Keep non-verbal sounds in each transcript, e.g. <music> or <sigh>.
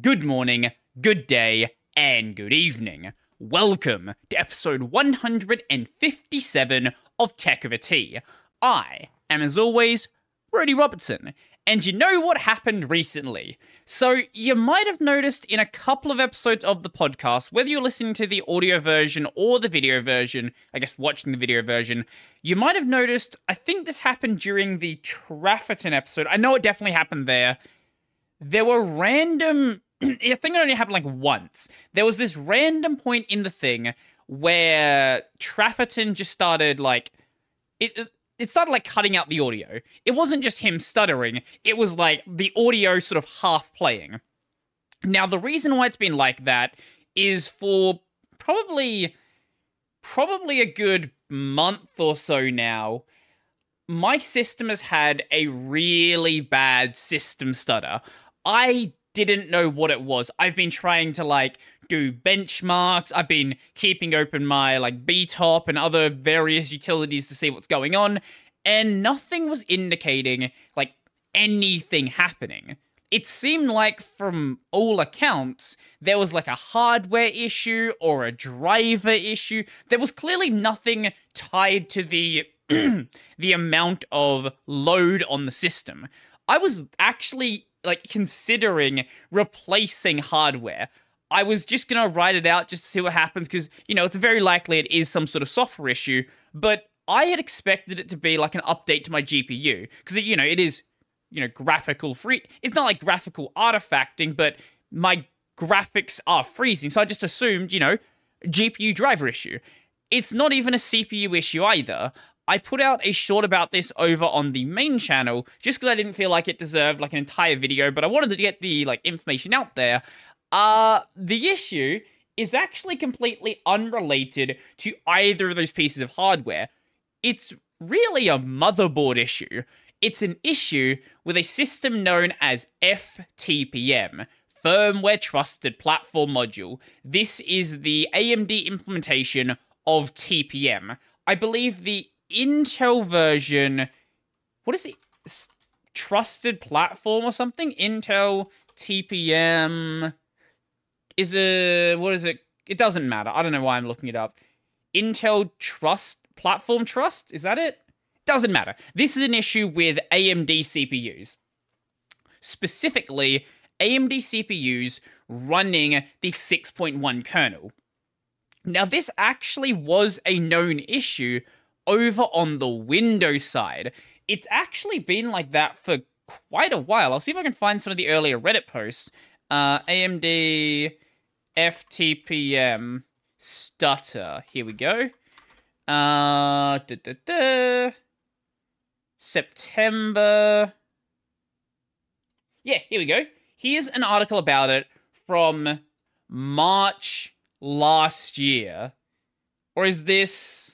good morning, good day, and good evening. Welcome to episode 157 of Tech Over Tea. I am, as always, Brodie Robertson, and you know what happened recently? So, you might have noticed in a couple of episodes of the podcast, whether you're listening to the audio version or the video version, I guess watching the video version, you might have noticed, I think this happened during the Trafferton episode. I know it definitely happened there. There were random I think it only happened like once. There was this random point in the thing where Trafferton just started like it it started like cutting out the audio. It wasn't just him stuttering, it was like the audio sort of half playing. Now the reason why it's been like that is for probably probably a good month or so now. My system has had a really bad system stutter. I didn't know what it was. I've been trying to like do benchmarks. I've been keeping open my like BTOP and other various utilities to see what's going on, and nothing was indicating like anything happening. It seemed like, from all accounts, there was like a hardware issue or a driver issue. There was clearly nothing tied to the <clears throat> the amount of load on the system. I was actually like considering replacing hardware. I was just gonna write it out just to see what happens because you know it's very likely it is some sort of software issue. But I had expected it to be like an update to my GPU because you know it is you know graphical free. It's not like graphical artifacting, but my graphics are freezing, so I just assumed you know GPU driver issue. It's not even a CPU issue either. I put out a short about this over on the main channel just because I didn't feel like it deserved like an entire video, but I wanted to get the like information out there. Uh the issue is actually completely unrelated to either of those pieces of hardware. It's really a motherboard issue. It's an issue with a system known as FTPM, Firmware Trusted Platform Module. This is the AMD implementation of TPM. I believe the Intel version. What is it? trusted platform or something? Intel TPM is a what is it? It doesn't matter. I don't know why I'm looking it up. Intel Trust Platform Trust is that it? Doesn't matter. This is an issue with AMD CPUs. Specifically, AMD CPUs running the 6.1 kernel. Now, this actually was a known issue over on the Windows side. It's actually been like that for quite a while. I'll see if I can find some of the earlier Reddit posts. Uh, AMD FTPM stutter. Here we go. Uh. September. Yeah, here we go. Here's an article about it from March last year. Or is this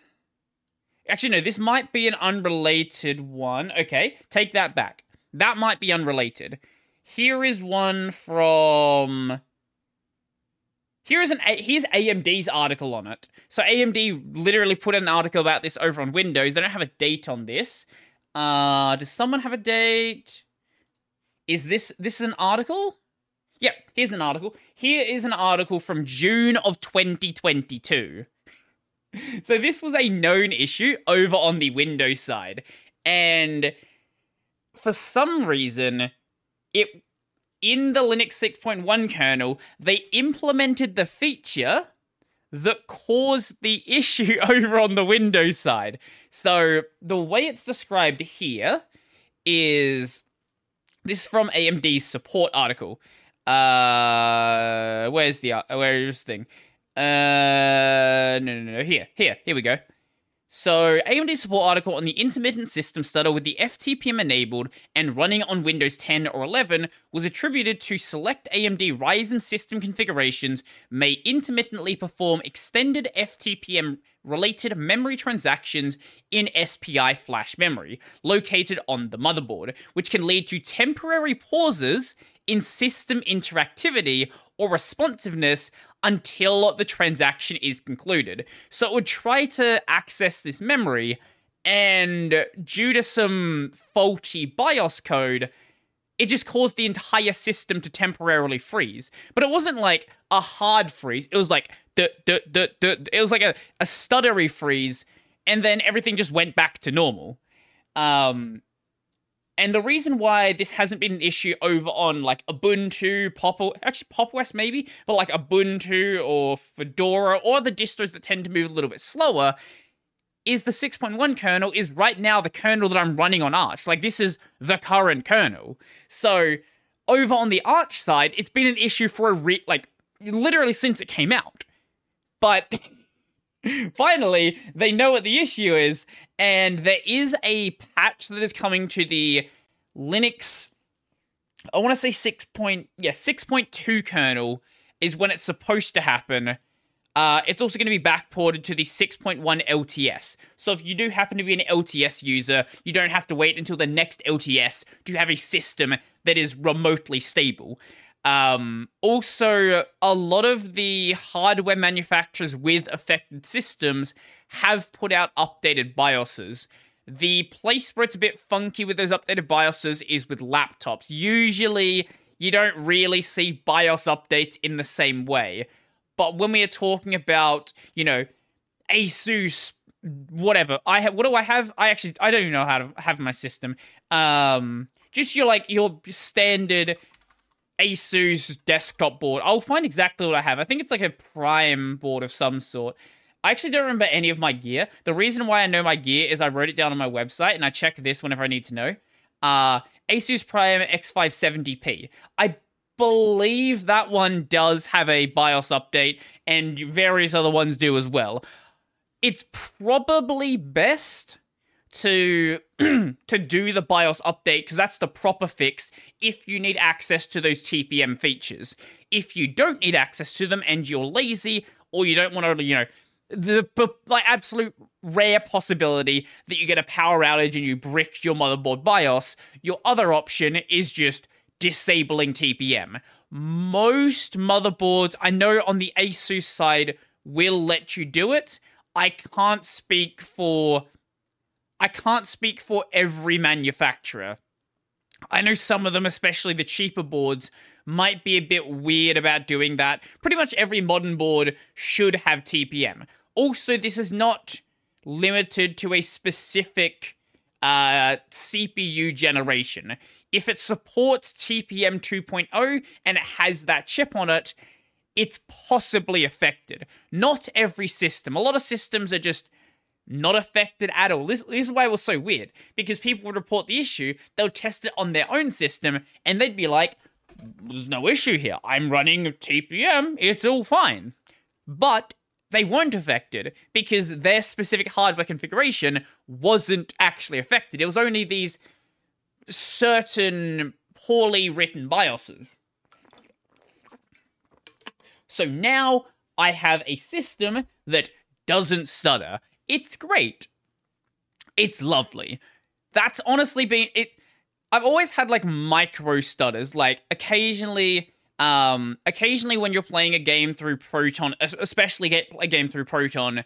Actually, no, this might be an unrelated one. Okay, take that back. That might be unrelated. Here is one from. Here is an here's AMD's article on it. So AMD literally put an article about this over on Windows. They don't have a date on this. Uh, does someone have a date? Is this this is an article? Yep, here's an article. Here is an article from June of 2022. <laughs> so this was a known issue over on the Windows side. And for some reason, it in the Linux 6.1 kernel, they implemented the feature that caused the <laughs> issue over on the Windows side. So the way it's described here is this is from AMD's support article. Uh, where's the uh, where's the thing? Uh, no, no, no. Here, here, here we go. So, AMD support article on the intermittent system stutter with the FTPM enabled and running on Windows 10 or 11 was attributed to select AMD Ryzen system configurations may intermittently perform extended FTPM related memory transactions in SPI flash memory located on the motherboard, which can lead to temporary pauses in system interactivity or responsiveness until the transaction is concluded. So it would try to access this memory, and due to some faulty BIOS code, it just caused the entire system to temporarily freeze. But it wasn't like a hard freeze. It was like duh, duh, duh, duh. it was like a, a stuttery freeze, and then everything just went back to normal. Um, and the reason why this hasn't been an issue over on like Ubuntu, Pop, actually Pop OS maybe, but like Ubuntu or Fedora or the distros that tend to move a little bit slower is the 6.1 kernel is right now the kernel that I'm running on Arch. Like this is the current kernel. So over on the Arch side, it's been an issue for a re- like literally since it came out. But <laughs> finally, they know what the issue is, and there is a patch that is coming to the Linux. I want to say six point yeah six point two kernel is when it's supposed to happen. Uh, it's also going to be backported to the 6.1 LTS. So if you do happen to be an LTS user, you don't have to wait until the next LTS to have a system that is remotely stable. Um, also, a lot of the hardware manufacturers with affected systems have put out updated BIOSes. The place where it's a bit funky with those updated BIOSes is with laptops. Usually, you don't really see BIOS updates in the same way. But when we are talking about, you know, Asus, whatever, I have. What do I have? I actually I don't even know how to have my system. Um, just your like your standard Asus desktop board. I'll find exactly what I have. I think it's like a Prime board of some sort. I actually don't remember any of my gear. The reason why I know my gear is I wrote it down on my website and I check this whenever I need to know. Uh, Asus Prime X570p. I believe that one does have a BIOS update and various other ones do as well. It's probably best to <clears throat> to do the BIOS update because that's the proper fix if you need access to those TPM features. If you don't need access to them and you're lazy or you don't want to, you know, the like absolute rare possibility that you get a power outage and you brick your motherboard BIOS, your other option is just disabling TPM. Most motherboards, I know on the Asus side, will let you do it. I can't speak for I can't speak for every manufacturer. I know some of them, especially the cheaper boards, might be a bit weird about doing that. Pretty much every modern board should have TPM. Also, this is not limited to a specific uh, CPU generation. If it supports TPM 2.0 and it has that chip on it, it's possibly affected. Not every system. A lot of systems are just not affected at all. This, this is why it was so weird because people would report the issue, they'll test it on their own system, and they'd be like, "There's no issue here. I'm running TPM. It's all fine." But they weren't affected because their specific hardware configuration wasn't actually affected. It was only these certain poorly written BIOSes. So now I have a system that doesn't stutter it's great. It's lovely. That's honestly been it. I've always had like micro stutters. Like occasionally, um, occasionally when you're playing a game through Proton, especially get a game through Proton,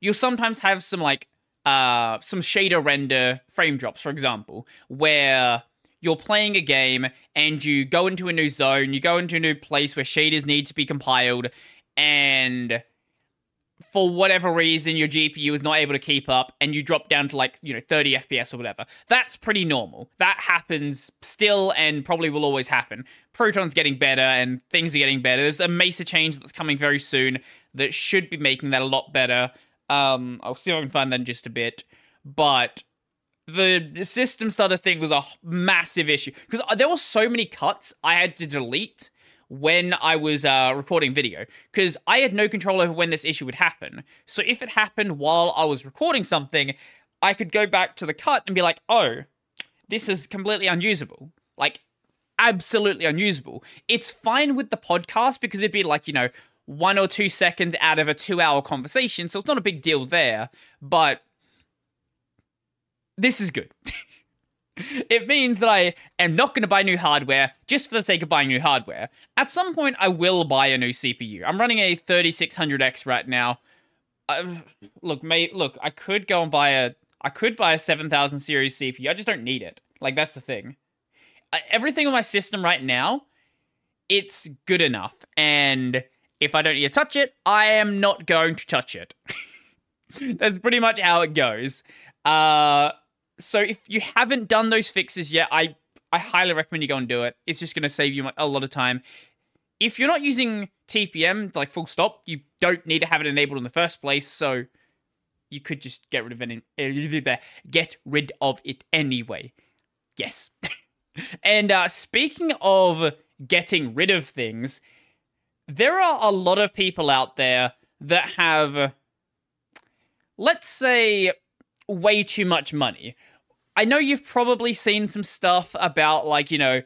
you'll sometimes have some like uh some shader render frame drops, for example, where you're playing a game and you go into a new zone, you go into a new place where shaders need to be compiled, and for whatever reason your GPU is not able to keep up and you drop down to like, you know, 30 FPS or whatever. That's pretty normal. That happens still and probably will always happen. Proton's getting better and things are getting better. There's a Mesa change that's coming very soon that should be making that a lot better. Um, I'll see if I can find that in just a bit. But the system stutter thing was a massive issue because there were so many cuts I had to delete when I was uh, recording video because I had no control over when this issue would happen. So if it happened while I was recording something, I could go back to the cut and be like, oh, this is completely unusable. Like, absolutely unusable. It's fine with the podcast because it'd be like, you know, one or two seconds out of a two hour conversation. So it's not a big deal there. But this is good. <laughs> it means that I am not going to buy new hardware just for the sake of buying new hardware. At some point, I will buy a new CPU. I'm running a 3600X right now. Uh, look, mate, look, I could go and buy a, I could buy a 7000 series CPU. I just don't need it. Like that's the thing. everything on my system right now, it's good enough. And if I don't need to touch it, I am not going to touch it. <laughs> That's pretty much how it goes. Uh, so if you haven't done those fixes yet, I I highly recommend you go and do it. It's just going to save you a lot of time. If you're not using TPM, like full stop, you don't need to have it enabled in the first place. So you could just get rid of it. Get rid of it anyway. Yes. <laughs> and uh, speaking of getting rid of things, there are a lot of people out there that have, let's say, way too much money. I know you've probably seen some stuff about, like, you know,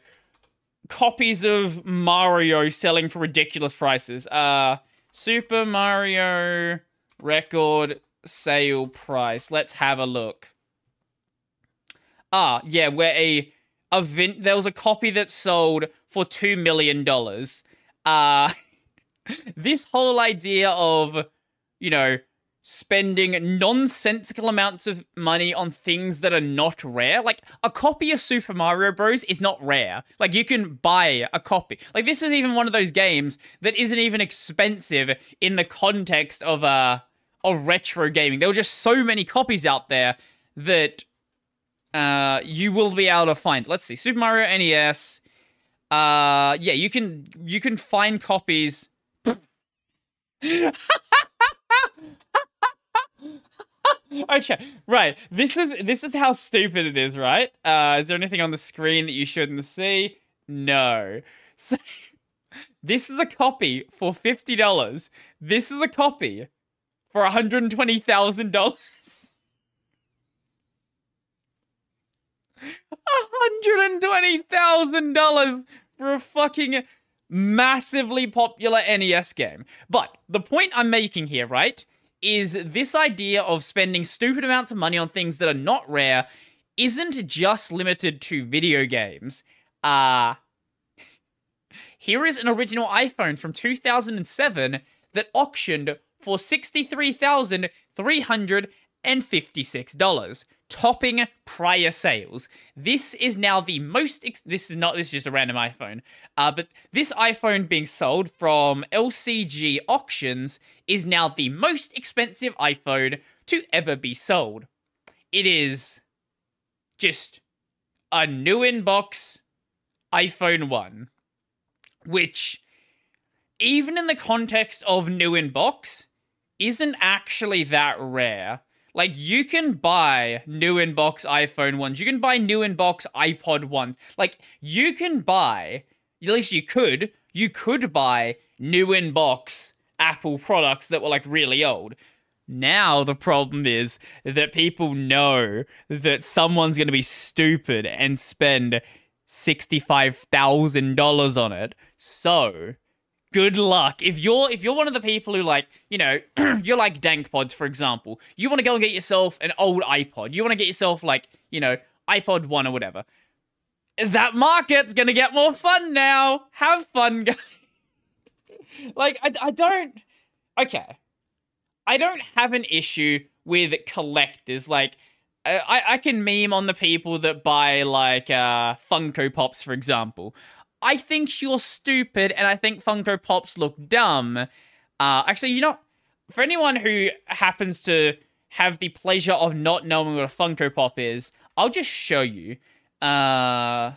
copies of Mario selling for ridiculous prices. Uh, Super Mario record sale price. Let's have a look. Ah, yeah, where a a vin- there was a copy that sold for two million dollars. Uh <laughs> this whole idea of, you know, spending nonsensical amounts of money on things that are not rare. Like a copy of Super Mario Bros is not rare. Like you can buy a copy. Like this is even one of those games that isn't even expensive in the context of uh of retro gaming. There were just so many copies out there that uh you will be able to find. Let's see. Super Mario NES uh yeah, you can you can find copies <laughs> <laughs> okay, right. This is this is how stupid it is, right? Uh, is there anything on the screen that you shouldn't see? No. <laughs> So this is a copy for fifty dollars. This is a copy for one hundred and twenty thousand dollars. <laughs> hundred and twenty thousand dollars for a fucking massively popular NES game. But the point I'm making here, right, is this idea of spending stupid amounts of money on things that are not rare isn't just limited to video games. Uh <laughs> here is an original iPhone from 2007 that auctioned for $63,356 topping prior sales. This is now the most. Ex- this is not. This is just a random iPhone. Uh, but this iPhone being sold from LCG auctions is now the most expensive iPhone to ever be sold. It is just a new inbox iPhone 1, which, even in the context of new inbox, isn't actually that rare. Like you can buy new inbox iPhone ones, you can buy new inbox iPod ones. Like you can buy, at least you could, you could buy new inbox Apple products that were like really old. Now the problem is that people know that someone's going to be stupid and spend $65,000 on it. So, good luck. If you're if you're one of the people who like, you know, <clears throat> you're like Dank Pods, for example, you want to go and get yourself an old iPod. You want to get yourself like, you know, iPod one or whatever. That market's gonna get more fun now. Have fun, <laughs> guys. like, I, I don't. Okay, I don't have an issue with collectors. Like, I, I can meme on the people that buy like uh, Funko Pops, for example. I think you're stupid, and I think Funko Pops look dumb. Uh, actually, you know, for anyone who happens to have the pleasure of not knowing what a Funko Pop is, I'll just show you. Uh,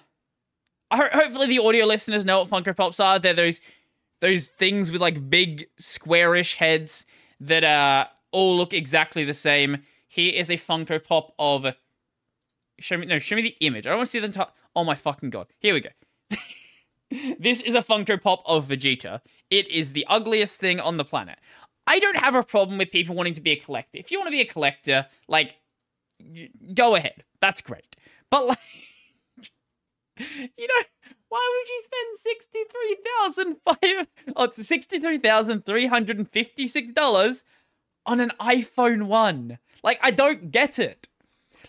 hopefully, the audio listeners know what Funko Pops are. They're those those things with like big squarish heads that uh all look exactly the same. Here is a Funko Pop of. Show me no, show me the image. I don't want to see the entire. Oh my fucking god! Here we go. <laughs> this is a Funko Pop of Vegeta. It is the ugliest thing on the planet. I don't have a problem with people wanting to be a collector. If you want to be a collector, like, go ahead. That's great. But, like, <laughs> you know, why would you spend sixty-three thousand five or oh, sixty-three thousand three hundred and fifty-six dollars on an iPhone one? Like, I don't get it.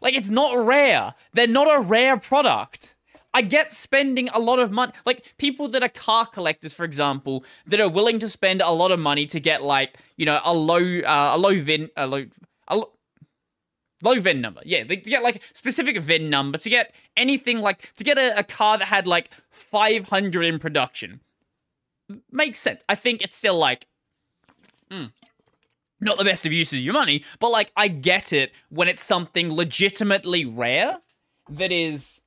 Like, it's not rare. They're not a rare product. I get spending a lot of money. Like people that are car collectors, for example, that are willing to spend a lot of money to get like you know a low uh, a low vin a low a low VIN number. Yeah, to get like specific VIN number, to get anything like to get a, a car that had like 500 in production. Makes sense. I think it's still like mm, not the best of uses of your money, but like I get it when it's something legitimately rare that is,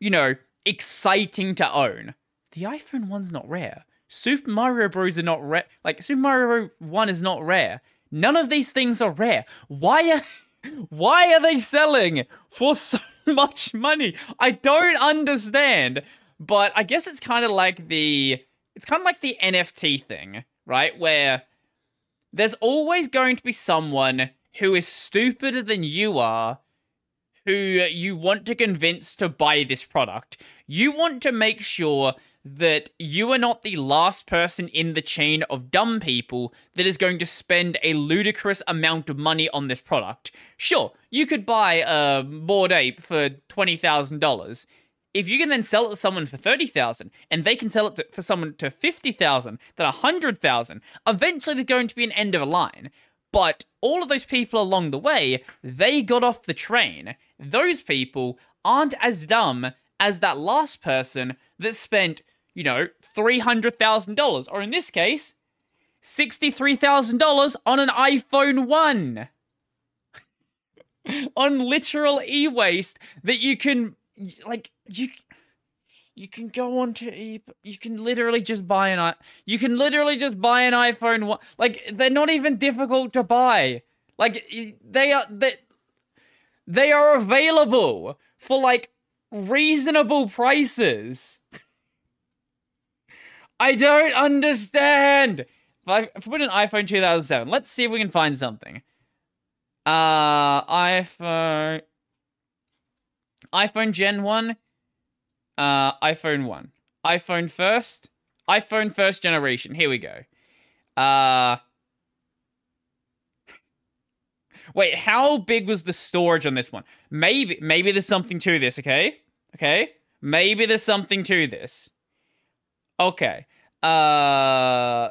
you know, exciting to own. The iPhone 1's not rare. Super Mario Bros. are not rare. Like Super Mario 1 is not rare. None of these things are rare. Why are <laughs> why are they selling for <laughs> so much money? I don't understand. But I guess it's kind of like the it's kind of like the NFT thing, right? Where there's always going to be someone who is stupider than you are who you want to convince to buy this product. You want to make sure that you are not the last person in the chain of dumb people that is going to spend a ludicrous amount of money on this product. Sure, you could buy a Bored Ape for $20,000. If you can then sell it to someone for 30,000 and they can sell it to, for someone to 50,000, then 100,000, eventually there's going to be an end of a line. But all of those people along the way, they got off the train. Those people aren't as dumb as that last person that spent you know, $300,000, or in this case, $63,000 on an iPhone 1. <laughs> on literal e-waste that you can like you you can go onto e you can literally just buy an i you can literally just buy an iPhone 1 like they're not even difficult to buy. Like they are they, they are available for like reasonable prices. <laughs> I don't understand. If I, I put an iPhone 2007, let's see if we can find something. Uh, iPhone, iPhone Gen 1, uh, iPhone 1, iPhone first, iPhone first generation. Here we go. Uh, wait, how big was the storage on this one? Maybe, maybe there's something to this. Okay, okay, maybe there's something to this. Okay. Uh.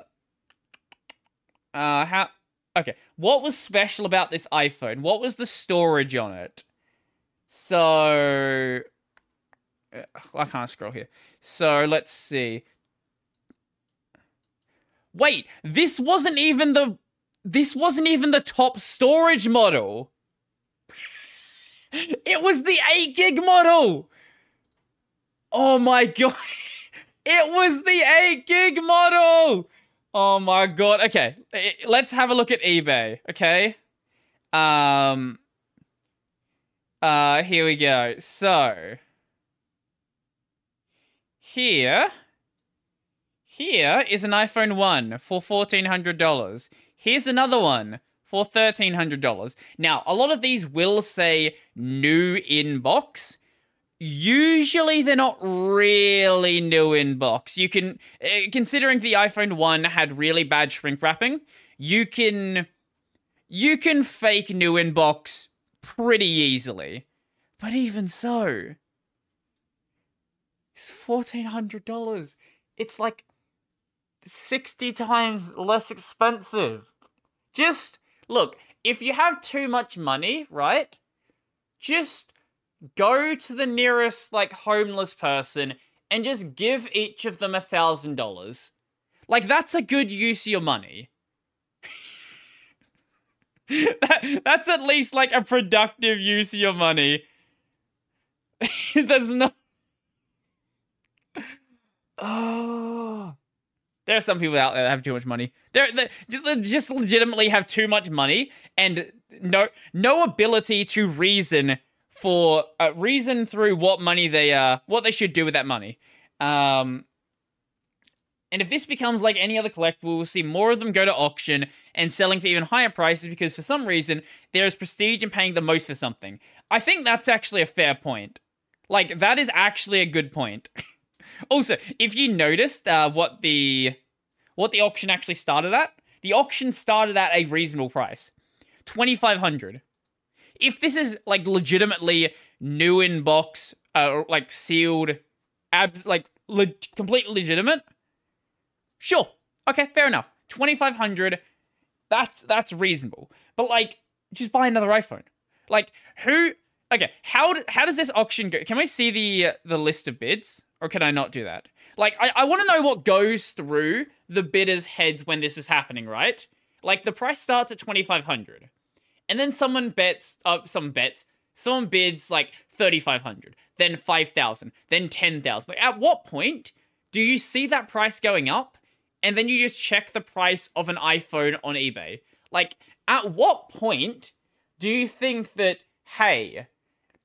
Uh. How? Okay. What was special about this iPhone? What was the storage on it? So. Uh, I can't scroll here. So let's see. Wait, this wasn't even the. This wasn't even the top storage model. it was the 8 gig model. Oh my god. <laughs> It was the 8 gig model! Oh my god. Okay, let's have a look at eBay, okay? Um uh here we go. So here here is an iPhone 1 for $1400. Here's another one for $1300. Now, a lot of these will say new inbox. usually they're not really new in box. You can, uh, considering the iPhone 1 had really bad shrink wrapping, you can, you can fake new in box pretty easily. But even so, it's $1,400. It's like 60 times less expensive. Just, look, if you have too much money, right? Just go to the nearest like homeless person and just give each of them a thousand dollars. Like that's a good use of your money. <laughs> that, that's at least like a productive use of your money. <laughs> There's no. <laughs> Oh. There are some people out there that have too much money. They're, they just legitimately have too much money and no no ability to reason for uh, reason through what money they uh what they should do with that money. Um, and if this becomes like any other collectible, we'll see more of them go to auction and selling for even higher prices because for some reason there is prestige in paying the most for something. I think that's actually a fair point. Like that is actually a good point. <laughs> also, if you noticed uh, what the what the auction actually started at, the auction started at a reasonable price, twenty five hundred if this is like legitimately new in box, uh, like sealed, abs, like le- completely legitimate, sure, okay, fair enough. Twenty five hundred, that's that's reasonable. But like, just buy another iPhone. Like who? Okay, how how does this auction go? Can we see the uh, the list of bids, or can I not do that? Like I, I want to know what goes through the bidders' heads when this is happening, right? Like the price starts at twenty five hundred, and then someone bets, uh, some bets, someone bids like thirty five hundred, then five thousand, then ten thousand. Like at what point do you see that price going up, and then you just check the price of an iPhone on eBay? Like at what point do you think that hey?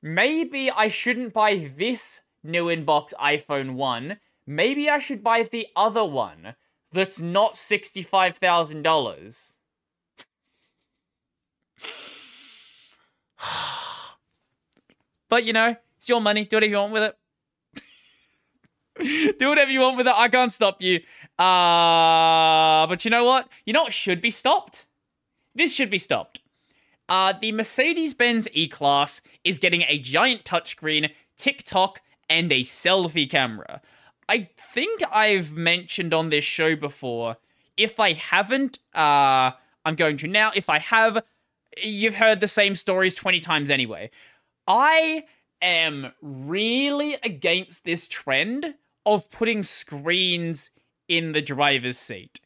maybe I shouldn't buy this new inbox iPhone 1. Maybe I should buy the other one that's not $65,000. <sighs> but you know, it's your money. Do whatever you want with it. <laughs> Do whatever you want with it. I can't stop you. Uh, but you know what? You know what should be stopped? This should be stopped. Uh, the Mercedes Benz E Class is getting a giant touchscreen, TikTok, and a selfie camera. I think I've mentioned on this show before. If I haven't, uh, I'm going to now. If I have, you've heard the same stories 20 times anyway. I am really against this trend of putting screens in the driver's seat.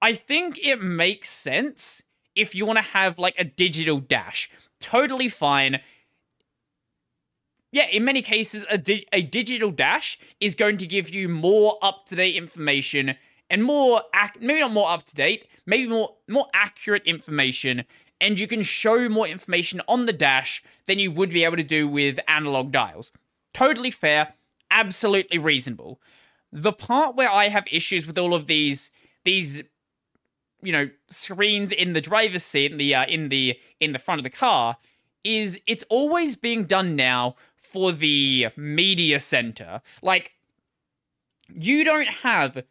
I think it makes sense if you want to have like a digital dash. Totally fine. Yeah, in many cases, a, di- a digital dash is going to give you more up to date information and more, ac- maybe not more up to date, maybe more more accurate information, and you can show more information on the dash than you would be able to do with analog dials. Totally fair, absolutely reasonable. The part where I have issues with all of these these you know screens in the driver's seat in the uh, in the in the front of the car is it's always being done now for the media center. Like you don't have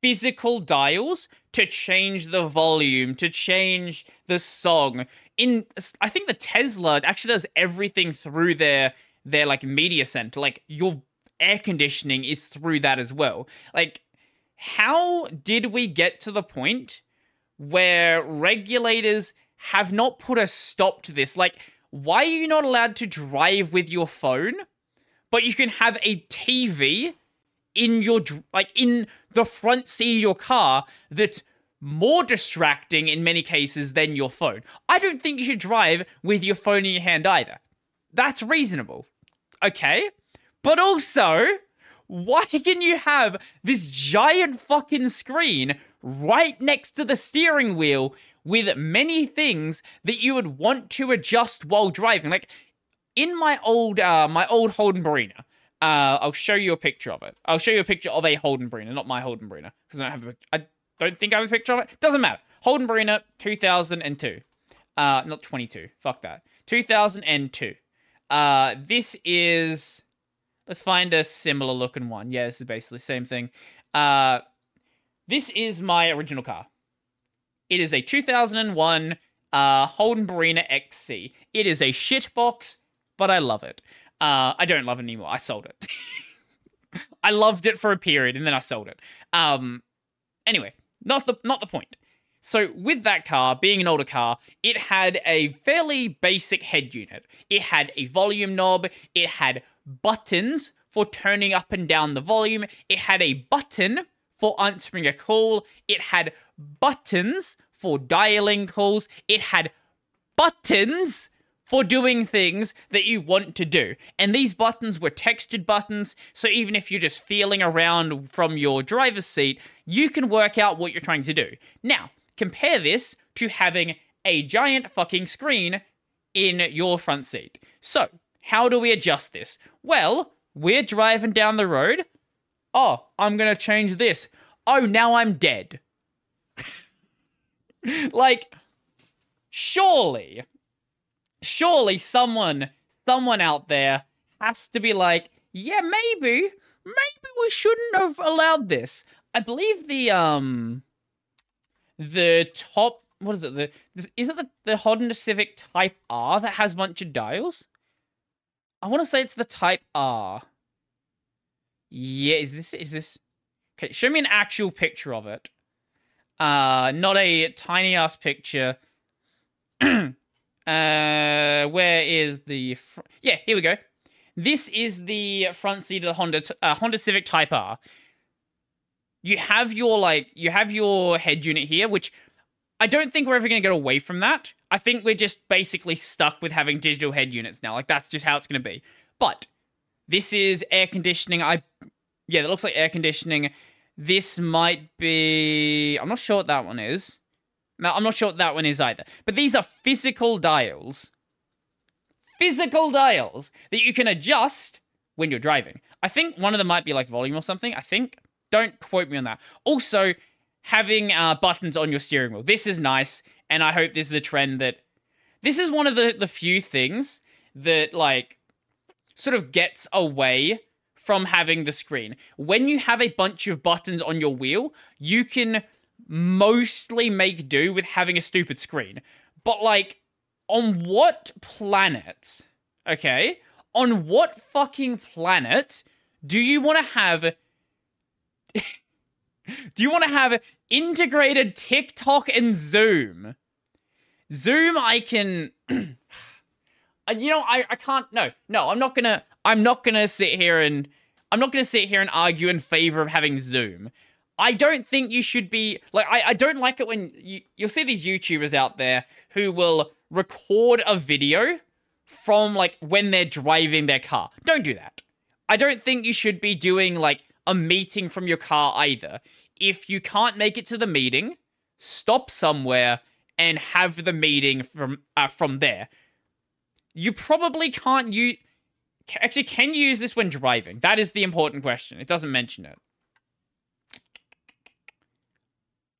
physical dials to change the volume to change the song. In i think the tesla actually does everything through their their like media center. Like your air conditioning is through that as well. Like how did we get to the point where regulators have not put a stop to this. Like, why are you not allowed to drive with your phone, but you can have a TV in your like in the front seat of your car that's more distracting in many cases than your phone. I don't think you should drive with your phone in your hand either. That's reasonable. Okay? But also, why can you have this giant fucking screen right next to the steering wheel with many things that you would want to adjust while driving. Like in my old uh my old Holden Barina, uh I'll show you a picture of it. I'll show you a picture of a Holden Barina, not my Holden Barina, because I don't have a, I don't think I have a picture of it. Doesn't matter. Holden Barina 2002. Uh not 22. Fuck that. 2002. Uh this is let's find a similar looking one. Yeah, this is basically the same thing. Uh this is my original car. It is a 2001 uh, Holden Barina XC. It is a shitbox, but I love it. Uh, I don't love it anymore. I sold it. <laughs> I loved it for a period and then I sold it. Um, anyway, not the not the point. So with that car being an older car, it had a fairly basic head unit. It had a volume knob. It had buttons for turning up and down the volume. It had a button for answering a call. It had buttons for dialing calls. It had buttons for doing things that you want to do. And these buttons were textured buttons, so even if you're just feeling around from your driver's seat, you can work out what you're trying to do. Now, compare this to having a giant fucking screen in your front seat. So, how do we adjust this? Well, we're driving down the road oh, I'm to change this. Oh, now I'm dead. <laughs> like, surely, surely someone, someone out there has to be like, yeah, maybe, maybe we shouldn't have allowed this. I believe the, um, the top, what is it? The, is it the, the Honda Civic Type R that has a bunch of dials? I want to say it's the Type R. Yeah, is this is this? Okay, show me an actual picture of it. Uh, not a tiny ass picture. <clears throat> Uh, where is the? Fr- yeah, here we go. This is the front seat of the Honda uh, Honda Civic Type R. You have your like you have your head unit here, which I don't think we're ever going to get away from that. I think we're just basically stuck with having digital head units now. Like that's just how it's going to be. But this is air conditioning. I yeah, that looks like air conditioning. This might be. I'm not sure what that one is. Now, I'm not sure what that one is either. But these are physical dials. Physical dials that you can adjust when you're driving. I think one of them might be like volume or something. I think. Don't quote me on that. Also, having uh, buttons on your steering wheel. This is nice, and I hope this is a trend that. This is one of the, the few things that, like, sort of gets away from having the screen. When you have a bunch of buttons on your wheel, you can mostly make do with having a stupid screen. But like, on what planet, okay, on what fucking planet do you want to have. <laughs> do you want to have integrated TikTok and Zoom? Zoom, I can. <clears throat> Uh, you know, I, I can't. No, no, I'm not gonna. I'm not gonna sit here and. I'm not gonna sit here and argue in favor of having Zoom. I don't think you should be like I, I don't like it when you you'll see these YouTubers out there who will record a video from like when they're driving their car. Don't do that. I don't think you should be doing like a meeting from your car either. If you can't make it to the meeting, stop somewhere and have the meeting from uh, from there. You probably can't use actually can you use this when driving? That is the important question. It doesn't mention it.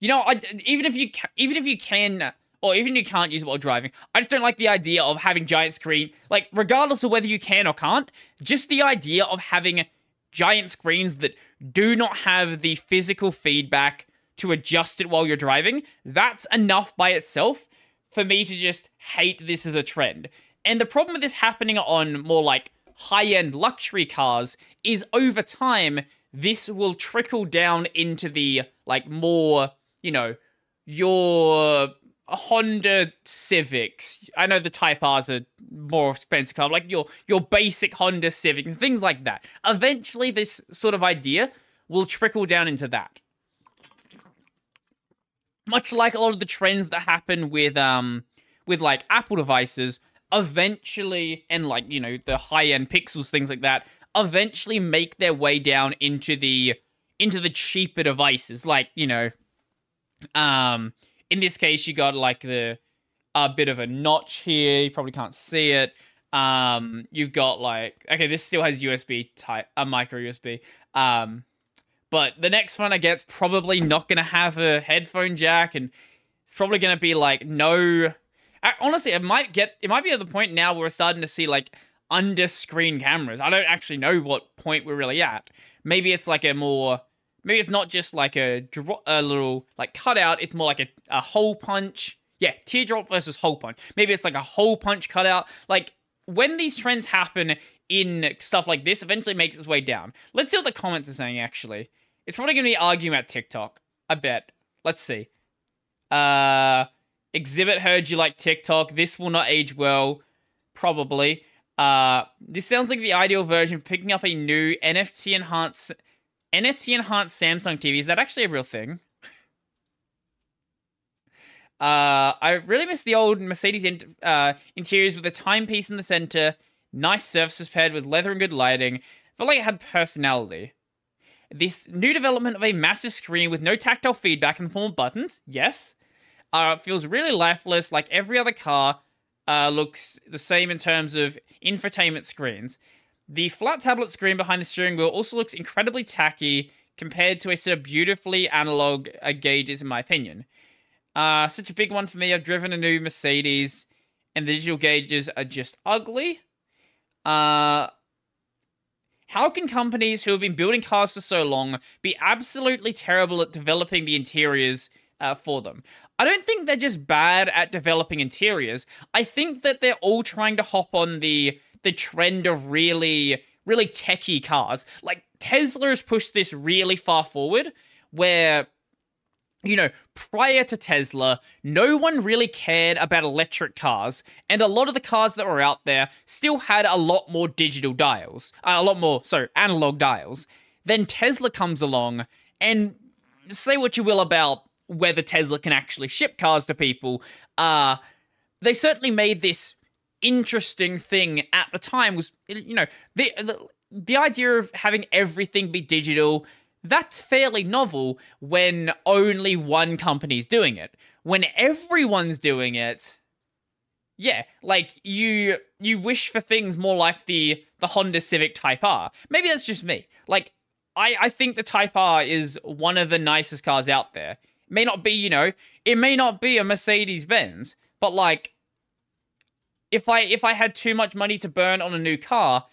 You know, I, even if you even if you can or even if you can't use it while driving, I just don't like the idea of having giant screen. Like, regardless of whether you can or can't, just the idea of having giant screens that do not have the physical feedback to adjust it while you're driving, that's enough by itself for me to just hate this as a trend. And the problem with this happening on more like high end luxury cars is over time, this will trickle down into the like more you know, your Honda Civics. I know the Type R's are more expensive car, like your your basic Honda Civic and things like that. Eventually, this sort of idea will trickle down into that. Much like a lot of the trends that happen with um with like Apple devices, eventually and like you know the high end Pixels things like that, eventually make their way down into the into the cheaper devices, like you know um, in this case, you got like the a bit of a notch here. You probably can't see it. Um, you've got like okay, this still has USB type, a micro USB. Um, but the next one I get's probably not gonna have a headphone jack, and it's probably gonna be like no. I, honestly, it might get it might be at the point now where we're starting to see like under screen cameras. I don't actually know what point we're really at. Maybe it's like a more maybe it's not just like a a little like cutout. It's more like a, a hole punch. Yeah, teardrop versus hole punch. Maybe it's like a hole punch cutout. Like when these trends happen in stuff like this, eventually makes its way down. Let's see what the comments are saying. Actually, it's probably gonna be arguing about TikTok. I bet. Let's see. Uh, exhibit heard you like TikTok. This will not age well. Probably. Uh, this sounds like the ideal version of picking up a new NFT enhanced NFC enhanced Samsung TV. Is that actually a real thing? <laughs> Uh, I really miss the old Mercedes in, uh, interiors with a timepiece in the center, nice surfaces paired with leather and good lighting. Felt like it had personality. This new development of a massive screen with no tactile feedback in the form of buttons, yes, uh, feels really lifeless. Like every other car, uh, looks the same in terms of infotainment screens. The flat tablet screen behind the steering wheel also looks incredibly tacky compared to a set of beautifully analog uh, gauges, in my opinion. Uh, such a big one for me. I've driven a new Mercedes, and the digital gauges are just ugly. Uh, how can companies who have been building cars for so long be absolutely terrible at developing the interiors uh, for them? I don't think they're just bad at developing interiors. I think that they're all trying to hop on the the trend of really, really techie cars. Like Tesla has pushed this really far forward, where you know, prior to Tesla, no one really cared about electric cars, and a lot of the cars that were out there still had a lot more digital dials, uh, a lot more, so analog dials. Then Tesla comes along, and say what you will about whether Tesla can actually ship cars to people, uh, they certainly made this interesting thing at the time was, you know, the, the, the idea of having everything be digital that's fairly novel when only one company's doing it. When everyone's doing it, yeah, like you you wish for things more like the the Honda Civic Type R. Maybe that's just me. Like I I think the Type R is one of the nicest cars out there. It may not be, you know, it may not be a Mercedes Benz, but like if I if I had too much money to burn on a new car,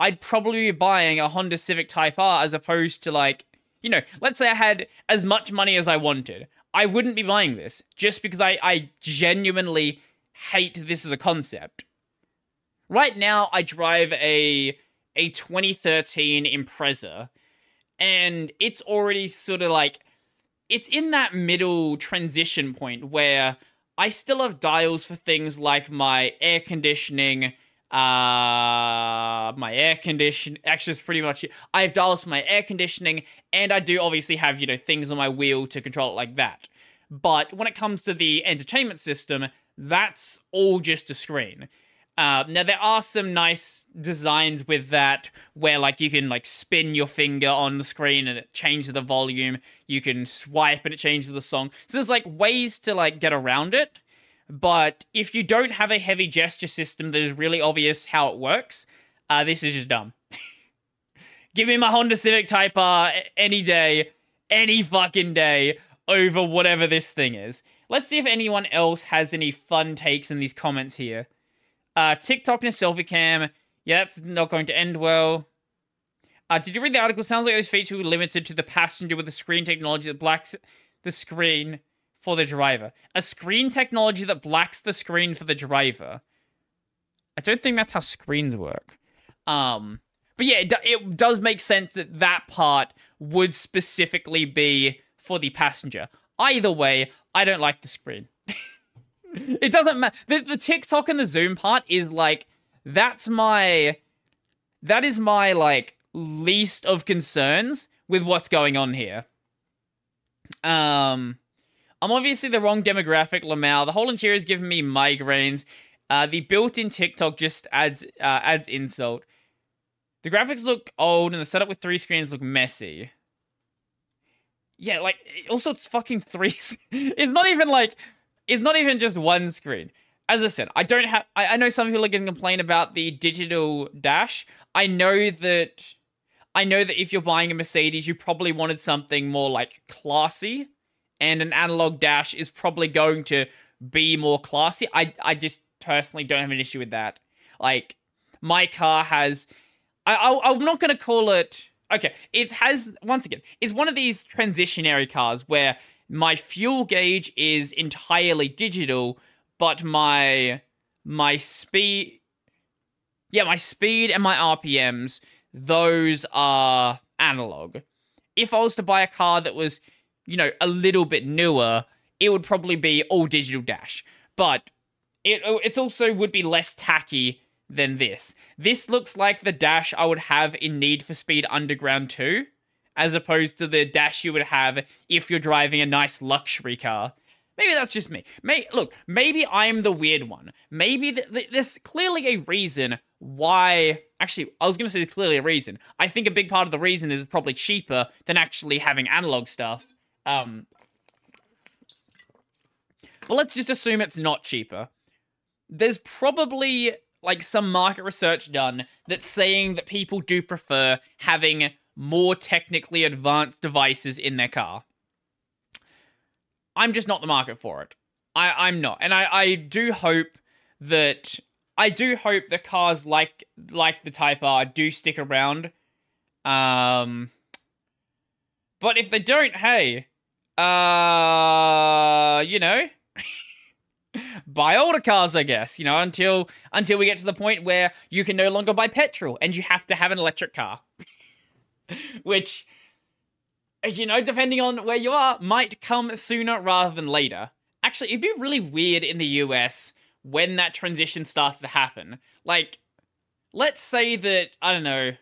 I'd probably be buying a Honda Civic Type R as opposed to like, you know, let's say I had as much money as I wanted. I wouldn't be buying this just because I, I genuinely hate this as a concept. Right now, I drive a a 2013 Impreza, and it's already sort of like it's in that middle transition point where I still have dials for things like my air conditioning, uh, my air condition. Actually, it's pretty much. I have dials for my air conditioning, and I do obviously have you know things on my wheel to control it like that. But when it comes to the entertainment system, that's all just a screen. Uh, now there are some nice designs with that where like you can like spin your finger on the screen and it changes the volume. You can swipe and it changes the song. So there's like ways to like get around it. But if you don't have a heavy gesture system that is really obvious how it works, uh, this is just dumb. <laughs> Give me my Honda Civic Type R any day, any fucking day over whatever this thing is. Let's see if anyone else has any fun takes in these comments here. Uh, TikTok and a selfie cam. Yeah, that's not going to end well. Uh, did you read the article? Sounds like those features was limited to the passenger with the screen technology that blacks the screen for the driver. A screen technology that blacks the screen for the driver. I don't think that's how screens work. Um, but yeah, it, do- it does make sense that that part would specifically be for the passenger. Either way, I don't like the screen. It doesn't matter. The, the TikTok and the Zoom part is like that's my that is my like least of concerns with what's going on here. Um, I'm obviously the wrong demographic, Lamau. The whole interior is giving me migraines. Uh, the built-in TikTok just adds uh, adds insult. The graphics look old, and the setup with three screens look messy. Yeah, like also it's fucking three. <laughs> it's not even like it's not even just one screen. As I said, I don't have. I, I know some people are going to complain about the digital dash. I know that. I know that if you're buying a Mercedes, you probably wanted something more like classy, and an analog dash is probably going to be more classy. I I just personally don't have an issue with that. Like my car has. I, I I'm not going to call it. Okay, it has once again. It's one of these transitionary cars where my fuel gauge is entirely digital, but my my speed yeah, my speed and my RPMs, those are analog. If I was to buy a car that was, you know, a little bit newer, it would probably be all digital dash. But it it's also would be less tacky than this. This looks like the dash I would have in Need for Speed Underground 2 as opposed to the dash you would have if you're driving a nice luxury car. Maybe that's just me. May look, maybe I'm the weird one. Maybe th- th- there's clearly a reason why. Actually, I was to say there's clearly a reason. I think a big part of the reason is probably cheaper than actually having analog stuff. Um, but let's just assume it's not cheaper. There's probably like some market research done that's saying that people do prefer having more technically advanced devices in their car. I'm just not the market for it. I, I'm not. And I, I do hope that I do hope that cars like like the Type R do stick around. Um but if they don't, hey, uh you know, <laughs> buy older cars, I guess, you know, until until we get to the point where you can no longer buy petrol and you have to have an electric car. <laughs> <laughs> which you know, depending on where you are, might come sooner rather than later. Actually, it'd be really weird in the US when that transition starts to happen. Like, let's say that, I don't know,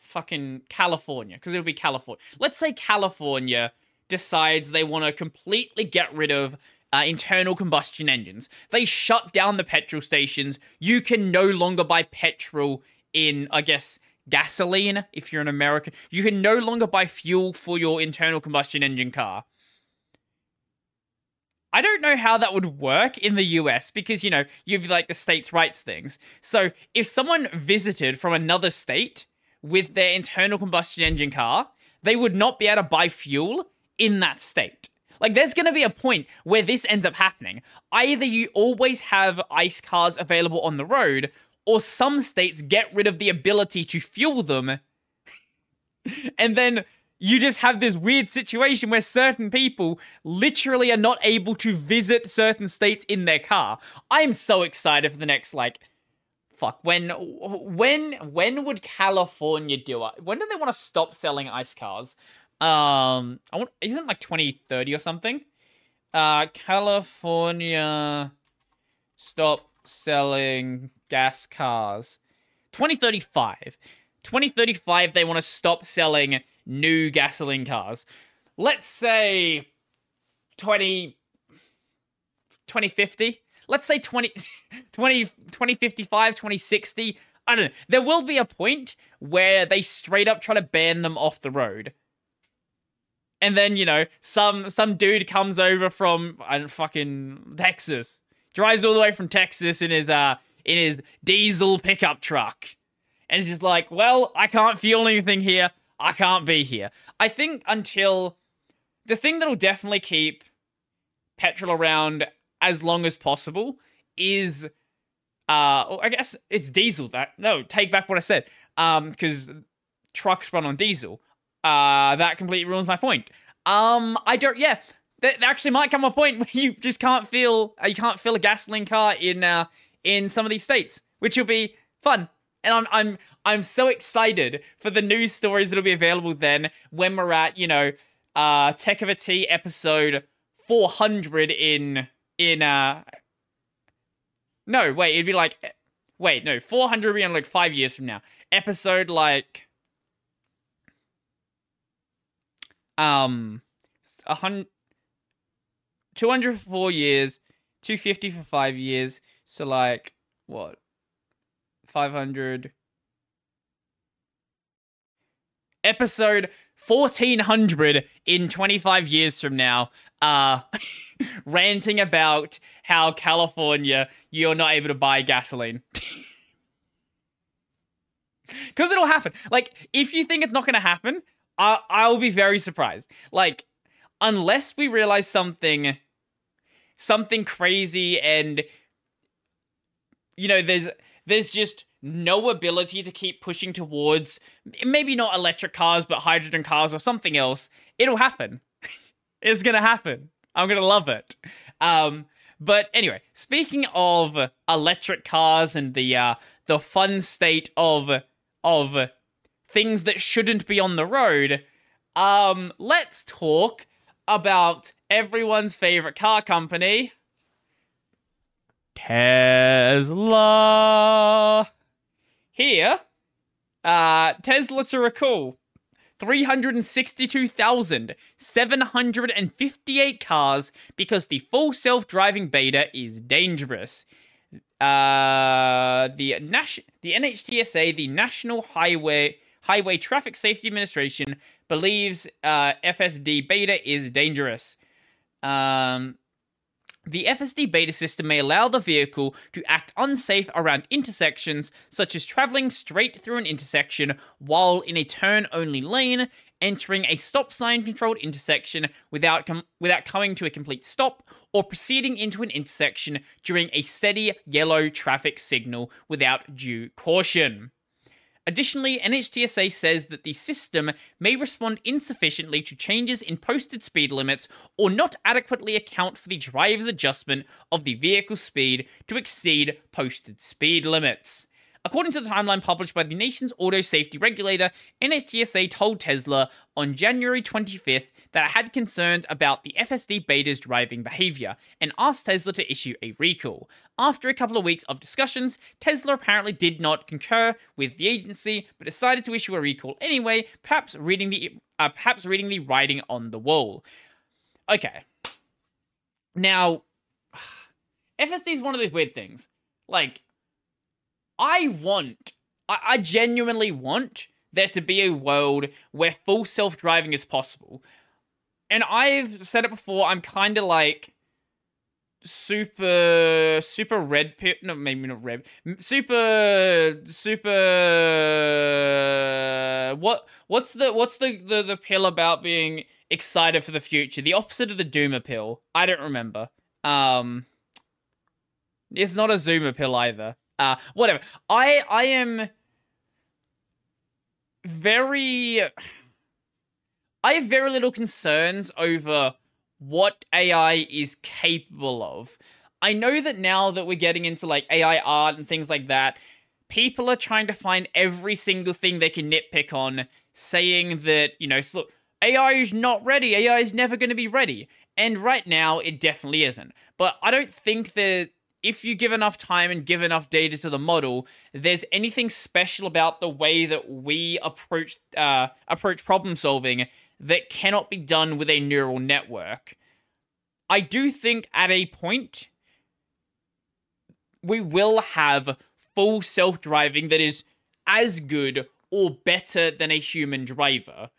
fucking California, because it'll be California. Let's say California decides they want to completely get rid of uh, internal combustion engines. They shut down the petrol stations. You can no longer buy petrol in, I guess, gasoline if you're an American. You can no longer buy fuel for your internal combustion engine car. I don't know how that would work in the US because, you know, you've like the states' rights things. So if someone visited from another state with their internal combustion engine car, they would not be able to buy fuel in that state. Like, there's going to be a point where this ends up happening. Either you always have ICE cars available on the road, or some states get rid of the ability to fuel them. <laughs> and then you just have this weird situation where certain people literally are not able to visit certain states in their car. I'm so excited for the next, like, fuck when when when would california do it when do they want to stop selling ice cars um, I want isn't like 2030 or something. Uh, California stop selling gas cars. 2035. 2035 they want to stop selling new gasoline cars. Let's say 20 2050. Let's say 20 <laughs> 20 2055, 2060. I don't know. There will be a point where they straight up try to ban them off the road and then you know some some dude comes over from I don't fucking Texas, drives all the way from Texas in his uh in his diesel pickup truck, and he's just like, well, I can't feel anything here. I can't be here. I think until the thing that'll definitely keep petrol around as long as possible is uh I guess it's diesel that no take back what I said um because trucks run on diesel uh, that completely ruins my point. Um, I don't. Yeah, there, actually might come a point <laughs> where you just can't feel you can't feel a gasoline car in uh in some of these states, which will be fun. And I'm I'm I'm so excited for the news stories that'll be available then when we're at you know uh Tech Over Tea episode 400 in in uh no wait it'd be like wait no 400 would be in like five years from now episode like um, a hundred, 200 for four years, 250 for five years. So, like, what? 500. Episode 1400 in 25 years from now, uh, <laughs> ranting about how California, you're not able to buy gasoline. <laughs> Because it'll happen. Like, if you think it's not going to happen, I I'll be very surprised. Like, unless we realize something, something crazy, and you know, there's there's just no ability to keep pushing towards maybe not electric cars, but hydrogen cars or something else. It'll happen. <laughs> it's gonna happen. I'm gonna love it. Um, but anyway, speaking of electric cars and the uh, the fun state of of things that shouldn't be on the road, um, let's talk about everyone's favorite car company, Tesla. Here, uh, Tesla to recall 362,758 cars because the full self driving beta is dangerous. Uh, the, Nas- the NHTSA, the National Highway Highway Traffic Safety Administration believes uh, FSD beta is dangerous. Um, the FSD beta system may allow the vehicle to act unsafe around intersections, such as traveling straight through an intersection while in a turn only lane, entering a stop sign controlled intersection without, com- without coming to a complete stop, or proceeding into an intersection during a steady yellow traffic signal without due caution. Additionally, NHTSA says that the system may respond insufficiently to changes in posted speed limits or not adequately account for the driver's adjustment of the vehicle speed to exceed posted speed limits. According to the timeline published by the nation's auto safety regulator, NHTSA told Tesla on January 25th that it had concerns about the FSD beta's driving behavior and asked Tesla to issue a recall. After a couple of weeks of discussions, Tesla apparently did not concur with the agency, but decided to issue a recall anyway, perhaps reading the uh, perhaps reading the writing on the wall. Okay. Now, <sighs> FSD is one of those weird things. Like, I want, I, I genuinely want there to be a world where full self driving is possible. And I've said it before, I'm kind of like super super red pill no maybe not red super super what what's the what's the, the the pill about being excited for the future? The opposite of the doomer pill. I don't remember. Um it's not a zoomer pill either. Uh whatever. I i am very i have very little concerns over what AI is capable of. I know that now that we're getting into like AI art and things like that, people are trying to find every single thing they can nitpick on, saying that, you know, so AI is not ready, AI is never going to be ready. And right now, it definitely isn't. But I don't think that if you give enough time and give enough data to the model, there's anything special about the way that we approach uh, approach problem solving that cannot be done with a neural network. I do think at a point we will have full self driving that is as good or better than a human driver.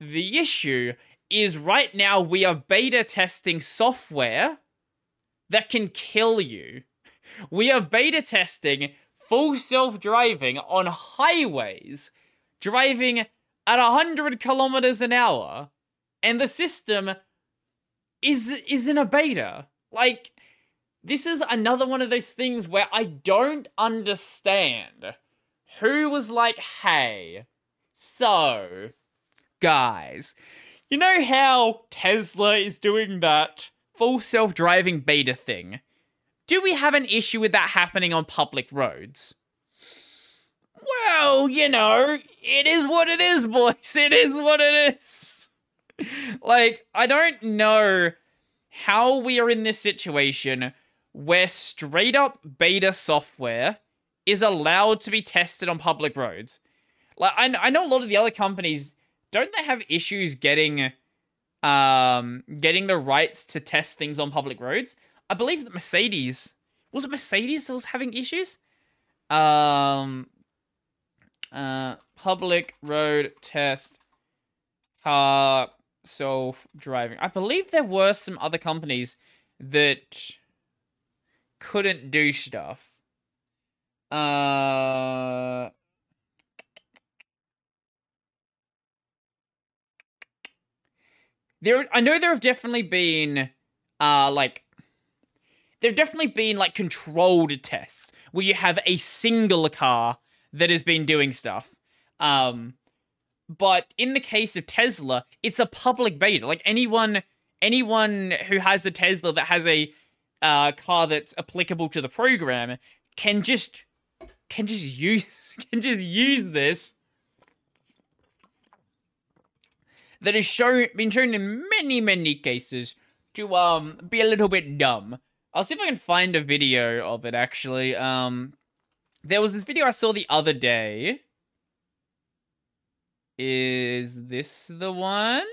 The issue is right now we are beta testing software that can kill you. We are beta testing full self driving on highways, driving at 100 kilometers an hour and the system is is in a beta. Like this is another one of those things where i don't understand who was like hey so guys you know how tesla is doing that full self-driving beta thing? Do we have an issue with that happening on public roads well, you know, it is what it is, boys. It is what it is. like, I don't know how we are in this situation where straight up beta software is allowed to be tested on public roads. Like, I, I know a lot of the other companies don't they have issues getting um getting the rights to test things on public roads? I believe that Mercedes was it Mercedes that was having issues? Um uh, public road test car self driving. I believe there were some other companies that couldn't do stuff. Uh, there, I know there have definitely been, uh, like, there have definitely been like controlled tests where you have a single car that has been doing stuff. Um, but in the case of Tesla, it's a public beta. Like anyone, anyone who has a Tesla that has a uh, car that's applicable to the program can just can just <laughs> use can just use this. That has shown been shown in many many cases to um be a little bit dumb. I'll see if I can find a video of it actually. Um, there was this video I saw the other day. Is this the one?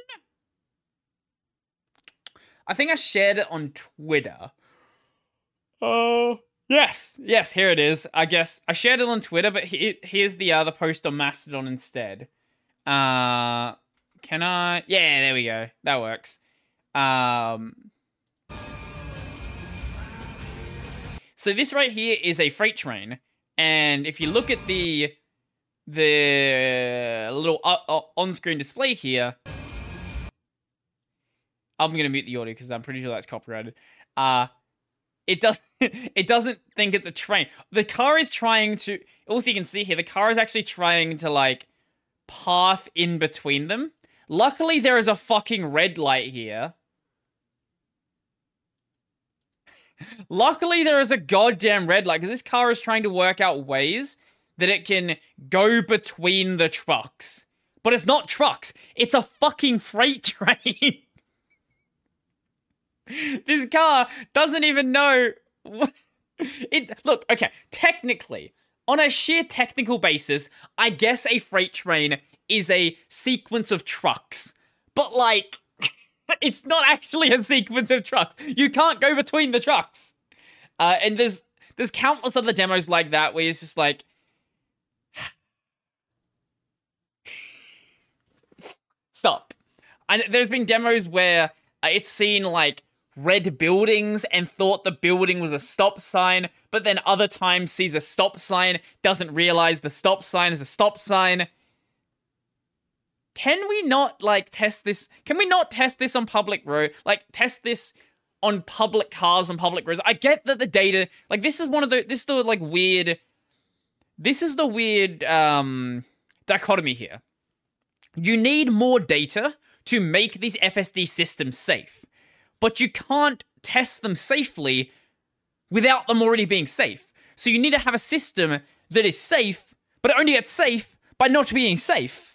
I think I shared it on Twitter. Oh, yes, yes, here it is. I guess I shared it on Twitter, but he, here's the other post on Mastodon instead. Uh, can I? Yeah, there we go. That works. Um, so this right here is a freight train. And if you look at the the little uh, uh, on-screen display here, I'm gonna mute the audio because I'm pretty sure that's copyrighted. Uh it does <laughs> it doesn't think it's a train. The car is trying to also you can see here, the car is actually trying to like path in between them. Luckily there is a fucking red light here. Luckily, there is a goddamn red light because this car is trying to work out ways that it can go between the trucks. But it's not trucks, it's a fucking freight <laughs> train. this car doesn't even know. <laughs> It look okay. Technically, on a sheer technical basis, I guess a freight train is a sequence of trucks. But like, <laughs> it's not actually a sequence of trucks. You can't go between the trucks. Uh, and there's there's countless other demos like that where it's just like. <sighs> Stop. And there's been demos where uh, it's seen like red buildings and thought the building was a stop sign, but then other times sees a stop sign, doesn't realize the stop sign is a stop sign. Can we not like test this? Can we not test this on public road? Like test this on public cars on public roads? I get that the data, like this is one of the this is the like weird this is the weird um dichotomy here. You need more data to make these FSD systems safe but you can't test them safely without them already being safe. So you need to have a system that is safe, but it only gets safe by not being safe.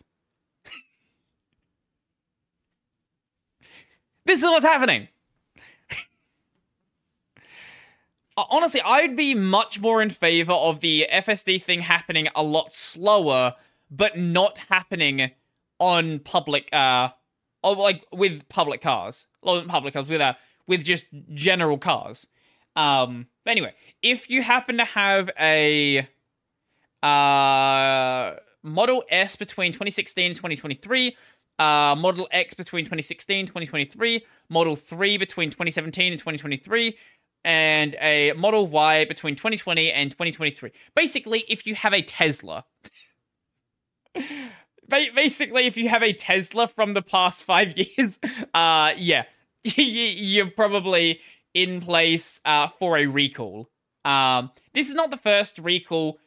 This is what's happening. <laughs> Honestly, I'd be much more in favor of the FSD thing happening a lot slower, but not happening on public uh or like with public cars, not public cars, with uh, with just general cars. Um, anyway, if you happen to have a uh, Model S between 2016 and 2023, uh, Model X between 2016 and 2023, Model 3 between 2017 and 2023, and a Model Y between 2020 and 2023. Basically, if you have a Tesla, <laughs> basically, if you have a Tesla from the past five <laughs> years, uh, yeah, <laughs> you're probably in place uh, for a recall. Um, this is not the first recall,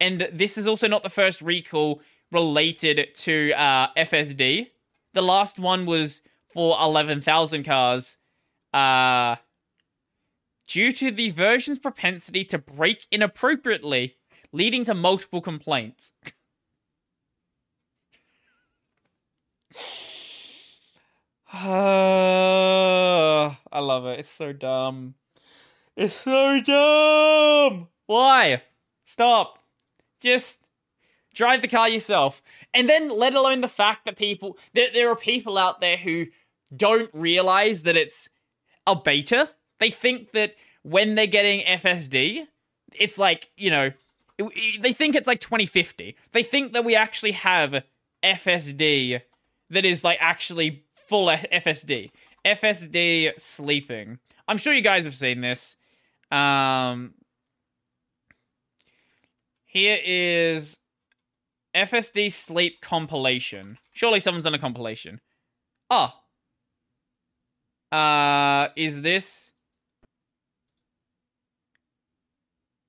and this is also not the first recall related to uh, FSD. The last one was for 11,000 cars. Uh, due to the version's propensity to brake inappropriately, leading to multiple complaints. <sighs> I love it. It's so dumb. It's so dumb. Why? Stop. Just drive the car yourself. And then, let alone the fact that people, that there are people out there who don't realize that it's a beta. They think that when they're getting FSD, it's like, you know, they think it's like 2050. They think that we actually have FSD that is like actually full FSD. FSD sleeping. I'm sure you guys have seen this. Um, here is FSD sleep compilation. Surely someone's done a compilation. Oh. Uh, is this?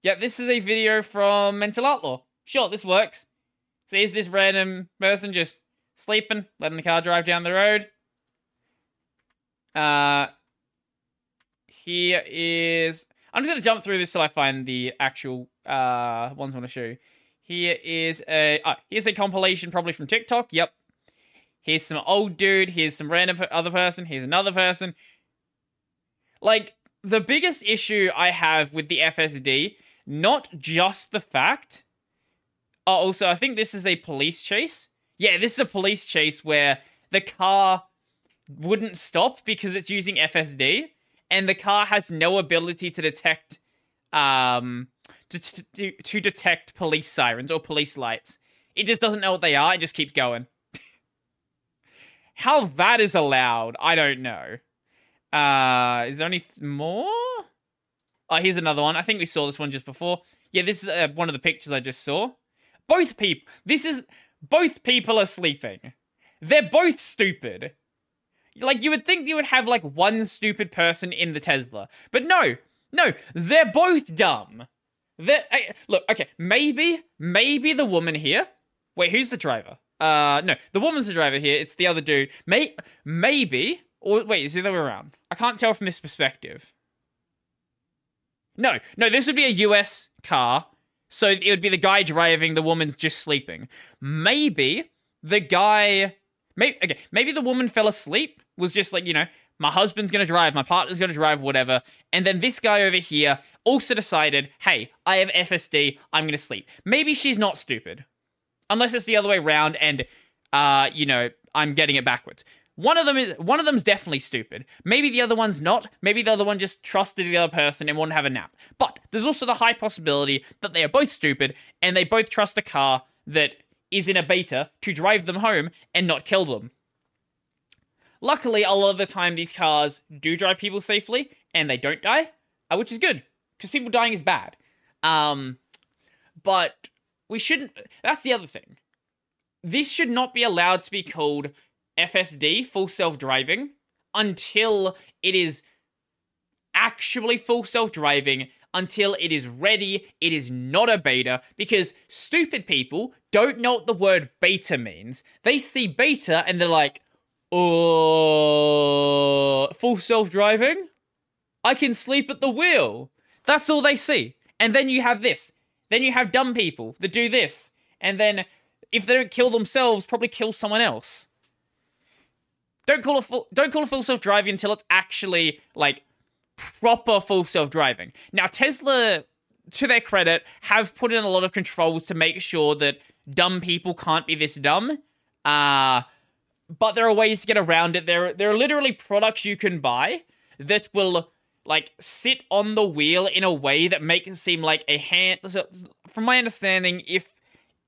Yeah, this is a video from Mental Outlaw. Sure, this works. So is this random person just sleeping, letting the car drive down the road. Uh, here is. I'm just gonna jump through this till I find the actual uh ones I want to show you. Here is a uh, here's a compilation probably from TikTok. Yep. Here's some old dude. Here's some random other person. Here's another person. Like the biggest issue I have with the FSD, not just the fact. Oh, also, I think this is a police chase. Yeah, this is a police chase where the car wouldn't stop because it's using FSD, and the car has no ability to detect um to, to, to detect police sirens or police lights. It just doesn't know what they are. It just keeps going. <laughs> How that is allowed, I don't know. Uh, is there any th- more? Oh, here's another one. I think we saw this one just before. Yeah, this is uh, one of the pictures I just saw. Both people. This is both people are sleeping. They're both stupid. Like, you would think you would have, like, one stupid person in the Tesla. But no, no, they're both dumb. Uh, look, okay, maybe, maybe the woman here. Wait, who's the driver? Uh, no, the woman's the driver here. It's the other dude. May, maybe, or wait, is the other way around? I can't tell from this perspective. No, no, this would be a US car. So it would be the guy driving, the woman's just sleeping. Maybe the guy maybe okay, maybe the woman fell asleep, was just like, you know, my husband's gonna drive, my partner's gonna drive, whatever. And then this guy over here also decided, hey, I have FSD, I'm gonna sleep. Maybe she's not stupid. Unless it's the other way around and uh, you know, I'm getting it backwards. One of them is one of them's definitely stupid. Maybe the other one's not. Maybe the other one just trusted the other person and to have a nap. But there's also the high possibility that they are both stupid and they both trust a car that is in a beta to drive them home and not kill them. Luckily, a lot of the time these cars do drive people safely and they don't die, uh, which is good because people dying is bad. Um, but we shouldn't. That's the other thing. This should not be allowed to be called FSD, full self driving, until it is actually full self driving, until it is ready, it is not a beta, because stupid people don't know what the word beta means. They see beta and they're like, oh, full self driving? I can sleep at the wheel. That's all they see. And then you have this. Then you have dumb people that do this. And then if they don't kill themselves, probably kill someone else. Don't call it full, don't call it full self driving until it's actually like proper full self driving. Now Tesla, to their credit, have put in a lot of controls to make sure that dumb people can't be this dumb. Uh but there are ways to get around it. There there are literally products you can buy that will like sit on the wheel in a way that make it seem like a hand. So, from my understanding, if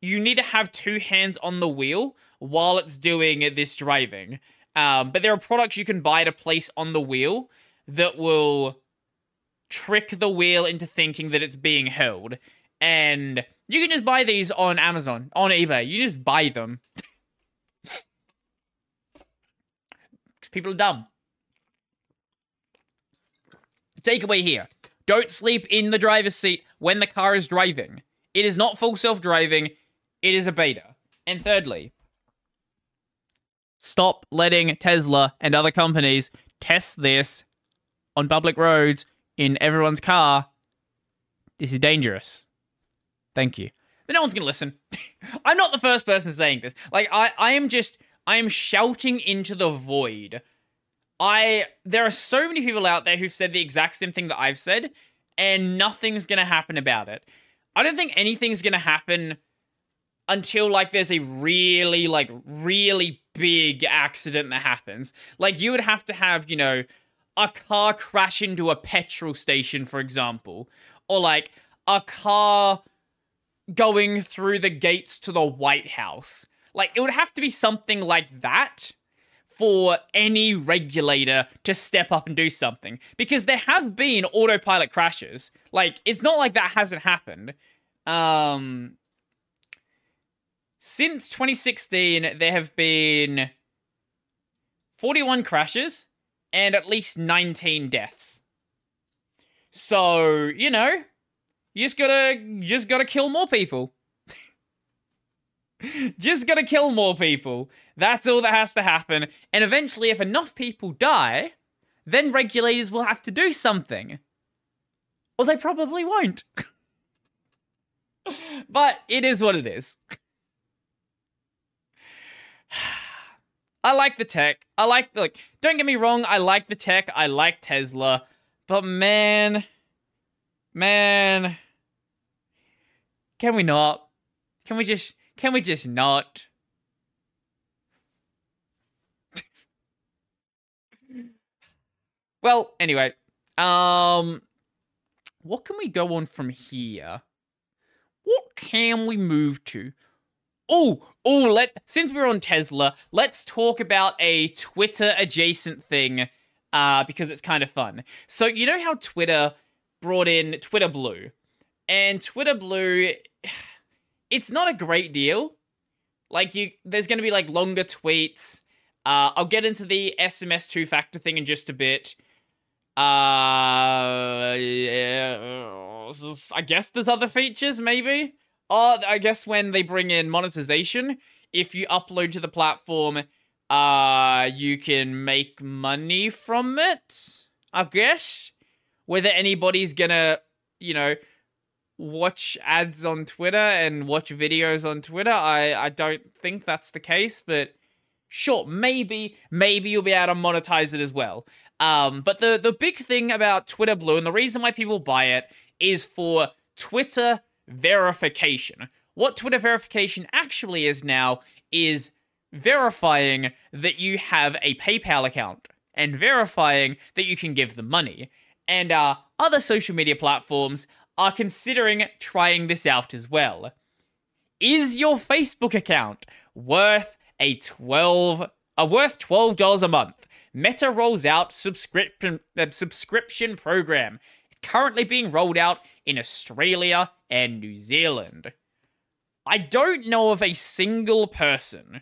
you need to have two hands on the wheel while it's doing this driving, um, but there are products you can buy to place on the wheel that will trick the wheel into thinking that it's being held. And you can just buy these on Amazon, on eBay. You just buy them. <laughs> Because people are dumb. Takeaway here. Don't sleep in the driver's seat when the car is driving. It is not full self driving, it is a beta. And thirdly, Stop letting Tesla and other companies test this on public roads in everyone's car. This is dangerous. Thank you. But no one's going to listen. <laughs> I'm not the first person saying this. Like, I, I am just, I am shouting into the void. I, there are so many people out there who've said the exact same thing that I've said, and nothing's to happen about it. I don't think anything's to happen until like there's a really like really big accident that happens. Like you would have to have, you know, a car crash into a petrol station for example, or like a car going through the gates to the White House. Like it would have to be something like that for any regulator to step up and do something because there have been autopilot crashes. Like it's not like that hasn't happened. Um since 2016, there have been 41 crashes and at least 19 deaths. So, you know, you just gotta just gotta kill more people. <laughs> just gotta kill more people. That's all that has to happen. And eventually, if enough people die, then regulators will have to do something. Or they probably won't. <laughs> but it is what it is. <sighs> I like the tech. I like the, like don't get me wrong, I like the tech. I like Tesla. But man, man, can we not? Can we just can we just not? well, anyway, um what can we go on from here? What can we move to? Oh, oh, let since we're on Tesla, let's talk about a Twitter adjacent thing uh because it's kind of fun. So, you know how Twitter brought in Twitter Blue? And Twitter Blue it's not a great deal. Like you there's going to be like longer tweets. Uh I'll get into the SMS two factor thing in just a bit. Uh yeah, I guess there's other features maybe. Oh, I guess when they bring in monetization, if you upload to the platform, uh, you can make money from it. I guess. Whether anybody's gonna you know, watch ads on Twitter and watch videos on Twitter. I I don't think that's the case, but sure, maybe maybe you'll be able to monetize it as well. Um, but the the big thing about Twitter Blue and the reason why people buy it is for Twitter verification. What Twitter verification actually is now is verifying that you have a PayPal account and verifying that you can give them money. And uh, other social media platforms are considering trying this out as well. Is your Facebook account worth a 12 uh, worth $12 a month? Meta rolls out subscription uh, subscription program. It's currently being rolled out in Australia and New Zealand. I don't know of a single person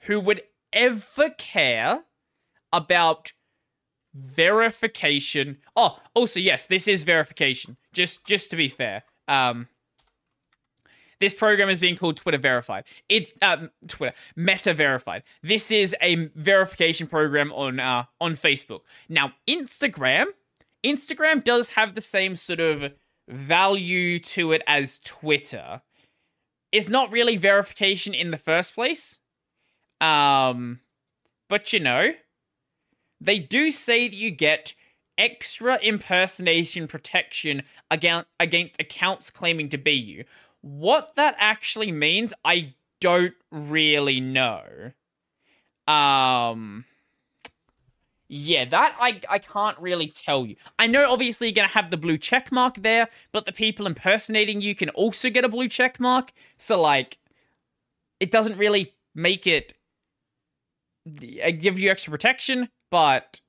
who would ever care about verification. Oh, also yes, this is verification. Just just to be fair. Um this program is being called Twitter Verified. It's um, Twitter Meta Verified. This is a verification program on uh, on Facebook. Now, Instagram, Instagram does have the same sort of value to it as Twitter. It's not really verification in the first place. Um, but you know, they do say that you get extra impersonation protection against accounts claiming to be you. What that actually means, I don't really know. Um yeah, that I I can't really tell you. I know obviously you're gonna have the blue check mark there, but the people impersonating you can also get a blue check mark. So like, it doesn't really make it uh, give you extra protection, but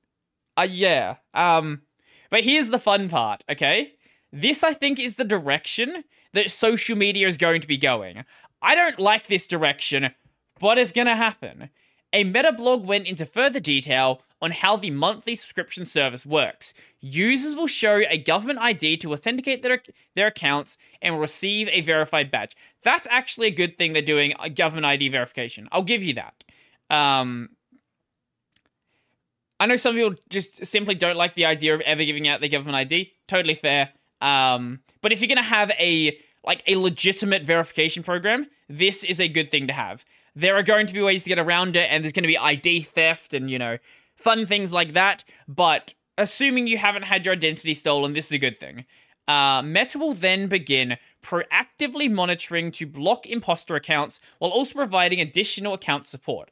uh, yeah. Um, but here's the fun part. Okay, this I think is the direction that social media is going to be going. I don't like this direction, but it's gonna happen. A meta blog went into further detail on how the monthly subscription service works. Users will show a government ID to authenticate their, their accounts and will receive a verified badge. That's actually a good thing they're doing, a government ID verification. I'll give you that. Um, I know some people just simply don't like the idea of ever giving out their government ID. Totally fair. Um, but if you're gonna have a like a legitimate verification program, this is a good thing to have. There are going to be ways to get around it, and there's going to be ID theft and you know fun things like that. But assuming you haven't had your identity stolen, this is a good thing. Uh, Meta will then begin proactively monitoring to block imposter accounts while also providing additional account support.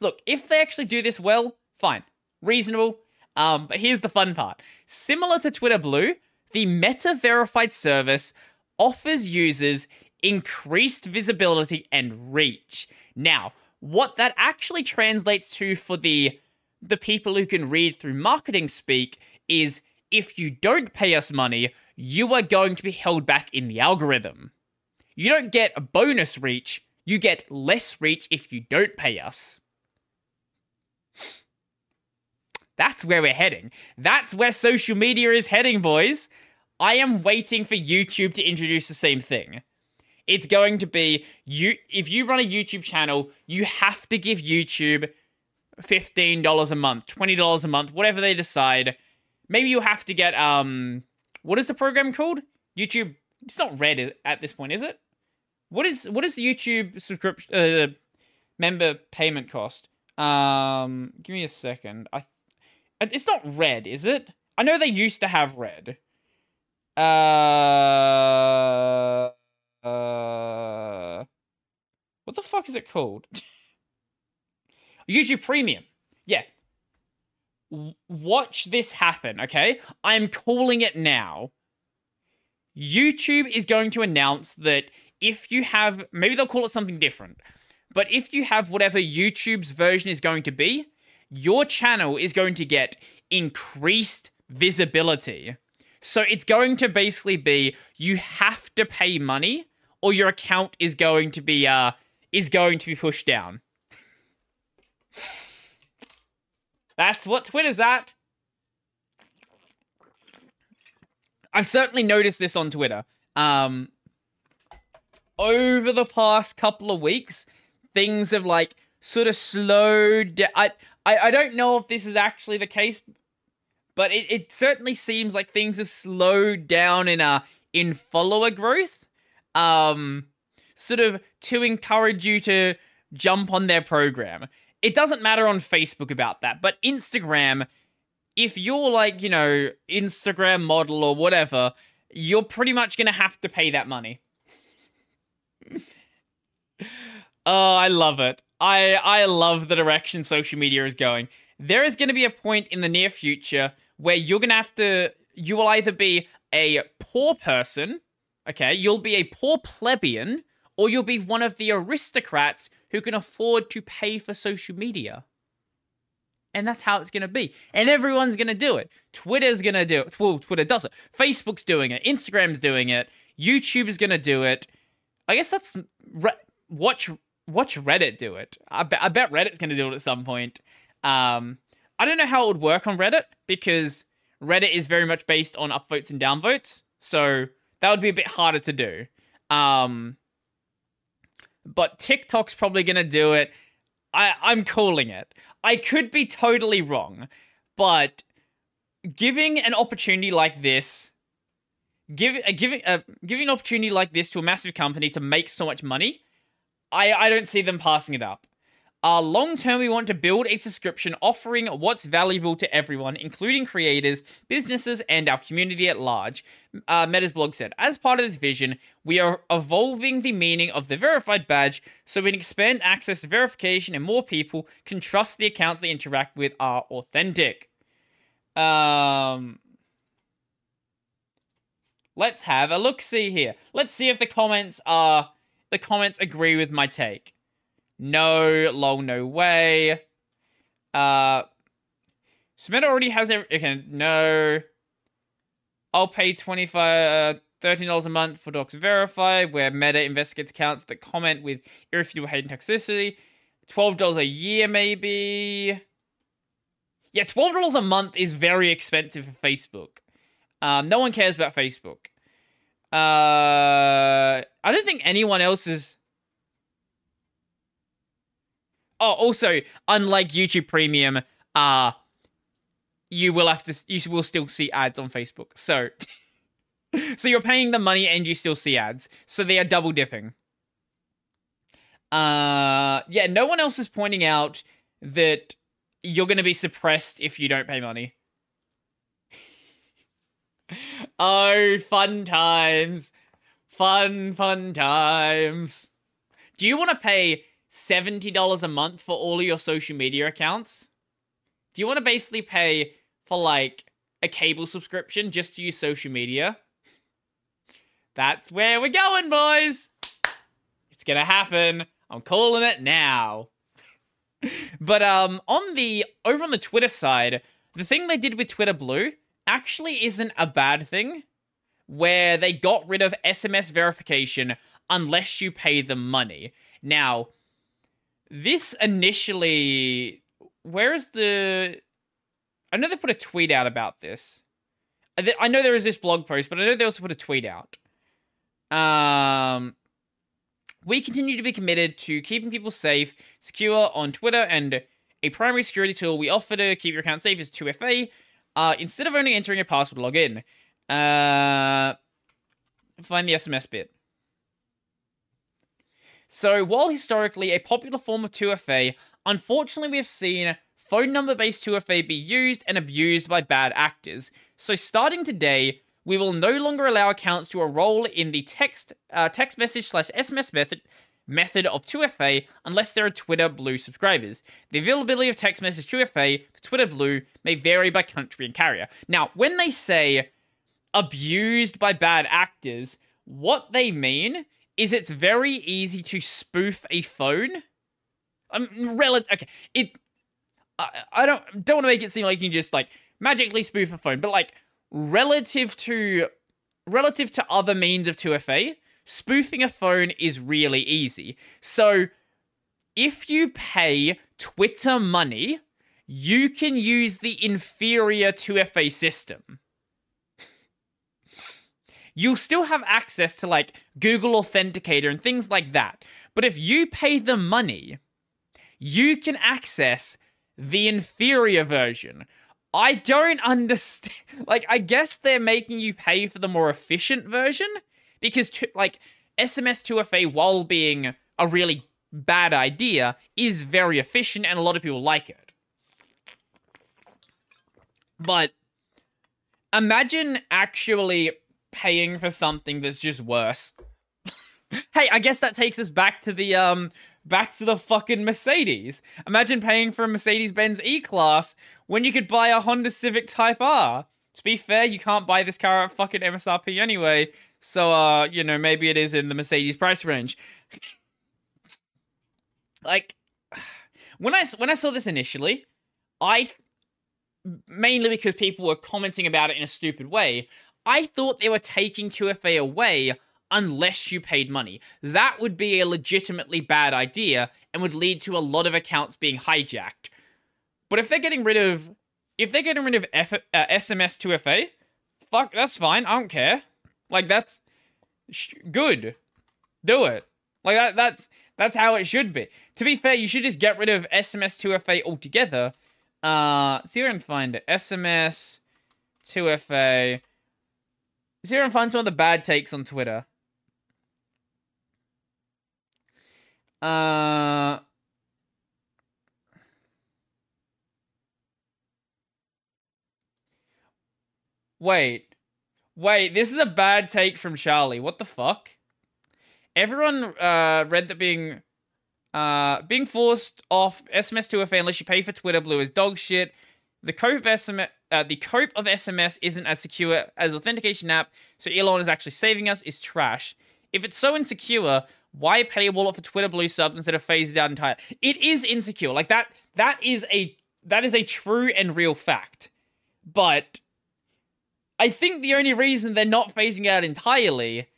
Look, if they actually do this well, fine, reasonable. Um, but here's the fun part. Similar to Twitter Blue, the Meta verified service offers users increased visibility and reach. Now, what that actually translates to for the the people who can read through marketing speak is if you don't pay us money, you are going to be held back in the algorithm. You don't get a bonus reach, you get less reach if you don't pay us. That's where we're heading. That's where social media is heading, boys. I am waiting for YouTube to introduce the same thing. It's going to be you if you run a YouTube channel, you have to give YouTube $15 a month, $20 a month, whatever they decide. Maybe you have to get um what is the program called? YouTube it's not red at this point, is it? What is what is the YouTube subscription uh, member payment cost? Um give me a second. I th- it's not red, is it? I know they used to have red. Uh uh What the fuck is it called? <laughs> YouTube Premium. Yeah. Watch this happen, okay? I'm calling it now. YouTube is going to announce that if you have, maybe they'll call it something different, but if you have whatever YouTube's version is going to be, your channel is going to get increased visibility. So it's going to basically be you have to pay money or your account is going to be uh is going to be pushed down. That's what Twitter's at. I've certainly noticed this on Twitter. Um, over the past couple of weeks, things have like sort of slowed. I, I I don't know if this is actually the case, but it, it certainly seems like things have slowed down in uh in follower growth. Um, sort of to encourage you to jump on their program. It doesn't matter on Facebook about that, but Instagram, if you're like, you know, Instagram model or whatever, you're pretty much going to have to pay that money. <laughs> oh, I love it. I I love the direction social media is going. There is going to be a point in the near future where you're going to have to you will either be a poor person, okay? You'll be a poor plebeian or you'll be one of the aristocrats who can afford to pay for social media. And that's how it's going to be. And everyone's going to do it. Twitter's going to do it. Well, Twitter does it. Facebook's doing it. Instagram's doing it. YouTube is going to do it. I guess that's re- watch watch Reddit do it. I, be- I bet Reddit's going to do it at some point. Um, I don't know how it would work on Reddit because Reddit is very much based on upvotes and downvotes. So that would be a bit harder to do. Um, but TikTok's probably going to do it. I, I'm calling it. I could be totally wrong, but giving an opportunity like this, give, uh, giving uh, giving an opportunity like this to a massive company to make so much money, I, I don't see them passing it up. Uh, long term, we want to build a subscription offering what's valuable to everyone, including creators, businesses, and our community at large. Uh, Meta's blog said, as part of this vision, we are evolving the meaning of the verified badge so we can expand access to verification and more people can trust the accounts they interact with are authentic. Um, let's have a look see here. Let's see if the comments are the comments agree with my take. No, lol, no way. Uh, Smith already has every. Okay, no. I'll pay 25 uh, $13 a month for Docs Verify, where Meta investigates accounts that comment with irrefutable hate and toxicity. $12 a year, maybe. Yeah, $12 a month is very expensive for Facebook. Um, no one cares about Facebook. Uh, I don't think anyone else is Oh, also, unlike YouTube Premium, uh you will have to you will still see ads on Facebook. So <laughs> so you're paying the money and you still see ads. So they are double dipping. Uh yeah, no one else is pointing out that you're going to be suppressed if you don't pay money. Oh, fun times. Fun fun times. Do you want to pay $70 a month for all of your social media accounts? Do you want to basically pay for like a cable subscription just to use social media? That's where we're going, boys. It's gonna happen. I'm calling it now. <laughs> but um on the over on the Twitter side, the thing they did with Twitter Blue actually isn't a bad thing where they got rid of SMS verification unless you pay them money. Now, this initially, where is the? I know they put a tweet out about this. I know there is this blog post, but I know they also put a tweet out. Um, we continue to be committed to keeping people safe, secure on Twitter, and a primary security tool we offer to keep your account safe is 2FA. Uh, instead of only entering a password login, uh, find the SMS bit. So, while historically a popular form of 2FA, unfortunately we have seen phone number based 2FA be used and abused by bad actors. So, starting today, we will no longer allow accounts to enroll in the text uh, text message slash SMS method method of 2FA unless there are Twitter Blue subscribers. The availability of text message 2FA for Twitter Blue may vary by country and carrier. Now, when they say abused by bad actors, what they mean is it's very easy to spoof a phone. I'm relative. Okay, it. I, I don't don't want to make it seem like you can just like magically spoof a phone, but like relative to relative to other means of 2FA, spoofing a phone is really easy. So if you pay Twitter money, you can use the inferior 2FA system <laughs> you'll still have access to like Google Authenticator and things like that. But if you pay the money, you can access the inferior version I don't <laughs> understand. Like, I guess they're making you pay for the more efficient version because, t- like, SMS 2FA, while being a really bad idea, is very efficient and a lot of people like it. But imagine actually paying for something that's just worse. <laughs> hey, I guess that takes us back to the um back to the fucking Mercedes. Imagine paying for a Mercedes-Benz E-Class when you could buy a Honda Civic Type R. To be fair, you can't buy this car at fucking MSRP anyway, so uh, you know, maybe it is in the Mercedes price range. like when I when I saw this initially, I mainly because people were commenting about it in a stupid way, I thought they were taking 2FA away unless you paid money. That would be a legitimately bad idea and would lead to a lot of accounts being hijacked. But if they're getting rid of if they're getting rid of F- uh, SMS 2FA, fuck, that's fine. I don't care. Like that's sh- good. Do it. Like that that's that's how it should be. To be fair, you should just get rid of SMS 2FA altogether. Uh, I can find it. SMS 2FA. See if I can find some of the bad takes on Twitter. Uh. Wait. Wait, this is a bad take from Charlie. What the fuck? Everyone uh, read that being uh, being forced off SMS 2FA unless you pay for Twitter Blue is dog shit. The cope of SMS, uh, the cope of SMS isn't as secure as authentication app, so Elon is actually saving us is trash. If it's so insecure, why pay a wallet for Twitter Blue subs instead of phase out entirely? It is insecure. Like that. That is a that is a true and real fact. But I think the only reason they're not phasing it out entirely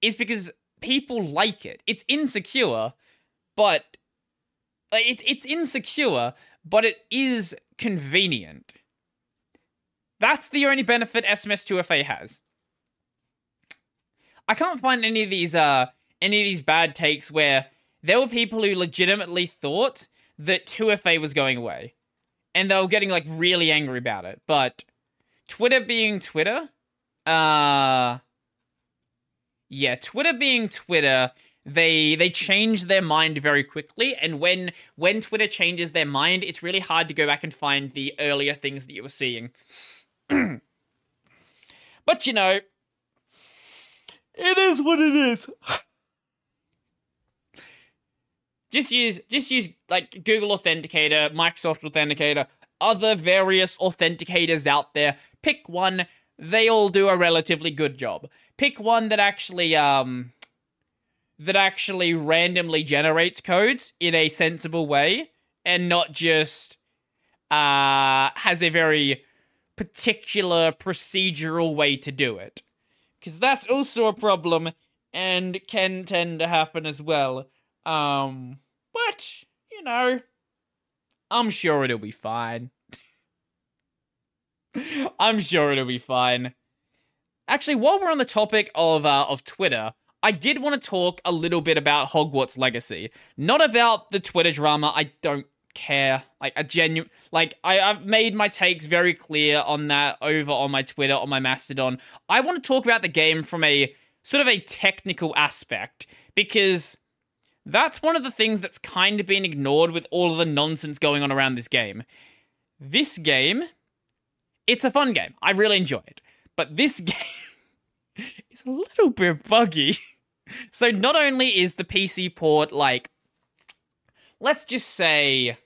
is because people like it. It's insecure, but it's it's insecure, but it is convenient. That's the only benefit SMS2FA has. I can't find any of these uh any of these bad takes where there were people who legitimately thought that 2FA was going away. And they were getting like really angry about it. But Twitter being Twitter, uh yeah, Twitter being Twitter, they they change their mind very quickly and when when Twitter changes their mind, it's really hard to go back and find the earlier things that you were seeing. <clears throat> but you know, it is what it is. just use just use like Google Authenticator, Microsoft Authenticator, other various authenticators out there. Pick one. They all do a relatively good job. Pick one that actually um that actually randomly generates codes in a sensible way and not just uh has a very particular procedural way to do it. Cuz that's also a problem and can tend to happen as well. Um but, you know, I'm sure it'll be fine. <laughs> I'm sure it'll be fine. Actually, while we're on the topic of uh, of Twitter, I did want to talk a little bit about Hogwarts Legacy. Not about the Twitter drama. I don't care. Like a genuine, like I, I've made my takes very clear on that over on my Twitter, on my Mastodon. I want to talk about the game from a sort of a technical aspect because that's one of the things that's kind of been ignored with all of the nonsense going on around this game. This game, it's a fun game. I really enjoy it. But this <laughs> game is a little bit buggy. <laughs> So not only is the PC port like let's just say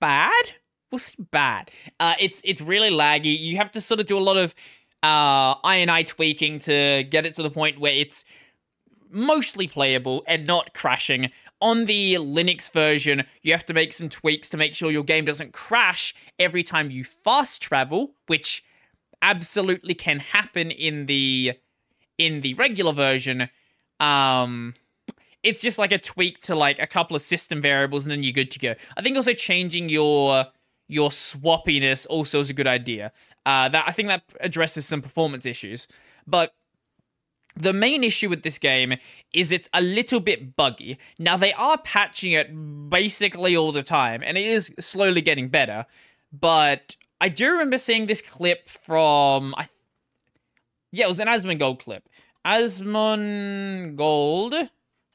bad? We'll say bad. Uh, it's it's really laggy. You have to sort of do a lot of uh, INI tweaking to get it to the point where it's mostly playable and not crashing. On the Linux version, you have to make some tweaks to make sure your game doesn't crash every time you fast travel, which absolutely can happen in the in the regular version. Um it's just like a tweak to like a couple of system variables and then you're good to go. I think also changing your your swappiness also is a good idea. Uh that I think that addresses some performance issues. But the main issue with this game is it's a little bit buggy. Now, they are patching it basically all the time, and it is slowly getting better. But I do remember seeing this clip from. I, yeah, it was an Asmongold clip. Asmongold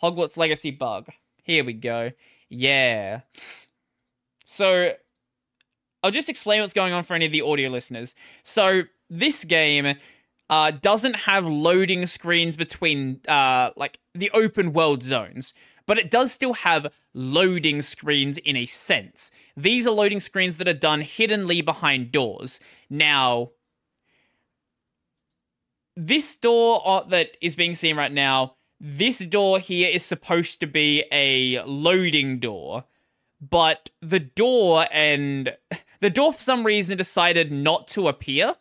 Hogwarts Legacy bug. Here we go. Yeah. So, I'll just explain what's going on for any of the audio listeners. So, this game uh, doesn't have loading screens between uh, like the open world zones, but it does still have loading screens in a sense. These are loading screens that are done hiddenly behind doors. Now, this door that is being seen right now, this door here is supposed to be a loading door, but the door and <laughs> the door for some reason decided not to appear.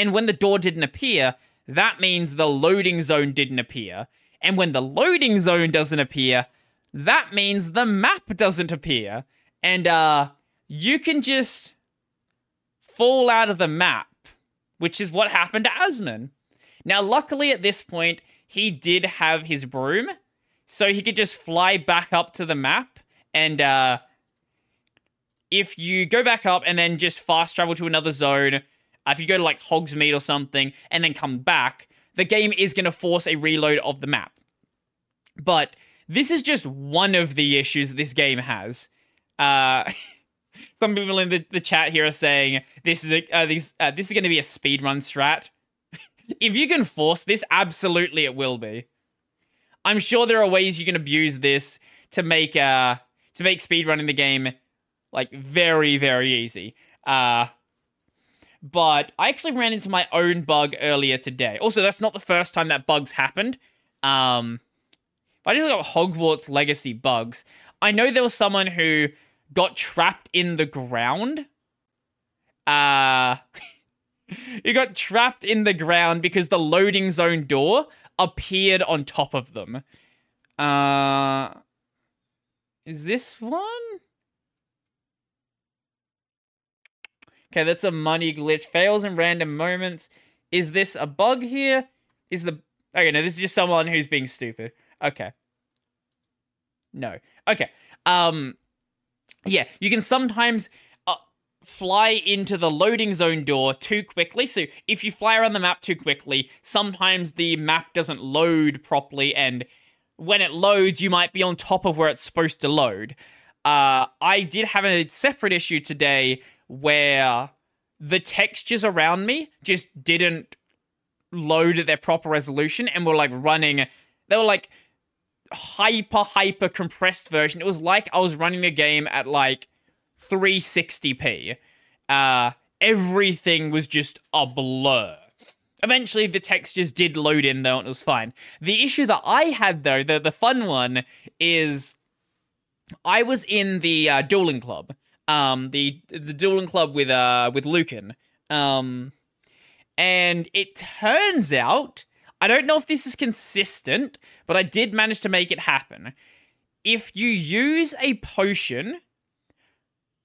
And when the door didn't appear, that means the loading zone didn't appear. And when the loading zone doesn't appear, that means the map doesn't appear. And uh you can just fall out of the map, which is what happened to Asmon. Now, luckily at this point, he did have his broom, so he could just fly back up to the map and uh if you go back up and then just fast travel to another zone, if you go to like Hogsmeade or something and then come back, the game is going to force a reload of the map. But this is just one of the issues this game has. Uh, <laughs> some people in the, the chat here are saying this is a uh, this, uh, this is going to be a speedrun strat. <laughs> if you can force this, absolutely it will be. I'm sure there are ways you can abuse this to make uh to make speedrunning the game like very very easy. Uh but I actually ran into my own bug earlier today. Also, that's not the first time that bug's happened. Um, I just got Hogwarts Legacy bugs. I know there was someone who got trapped in the ground. Uh, <laughs> you got trapped in the ground because the loading zone door appeared on top of them. Uh, is this one? Okay, that's a money glitch. Fails in random moments. Is this a bug here? Is the okay? No, this is just someone who's being stupid. Okay. No. Okay. Um. Yeah, you can sometimes uh, fly into the loading zone door too quickly. So if you fly around the map too quickly, sometimes the map doesn't load properly, and when it loads, you might be on top of where it's supposed to load. Uh, I did have a separate issue today where the textures around me just didn't load at their proper resolution and were like running they were like hyper hyper compressed version. It was like i was running the game at like 360p uh everything was just a blur. Eventually the textures did load in though and it was fine. The issue that i had though the, the fun one is i was in the uh, dueling club um, the the dueling club with uh with Lucan. Um, and it turns out I don't know if this is consistent, but I did manage to make it happen. If you use a potion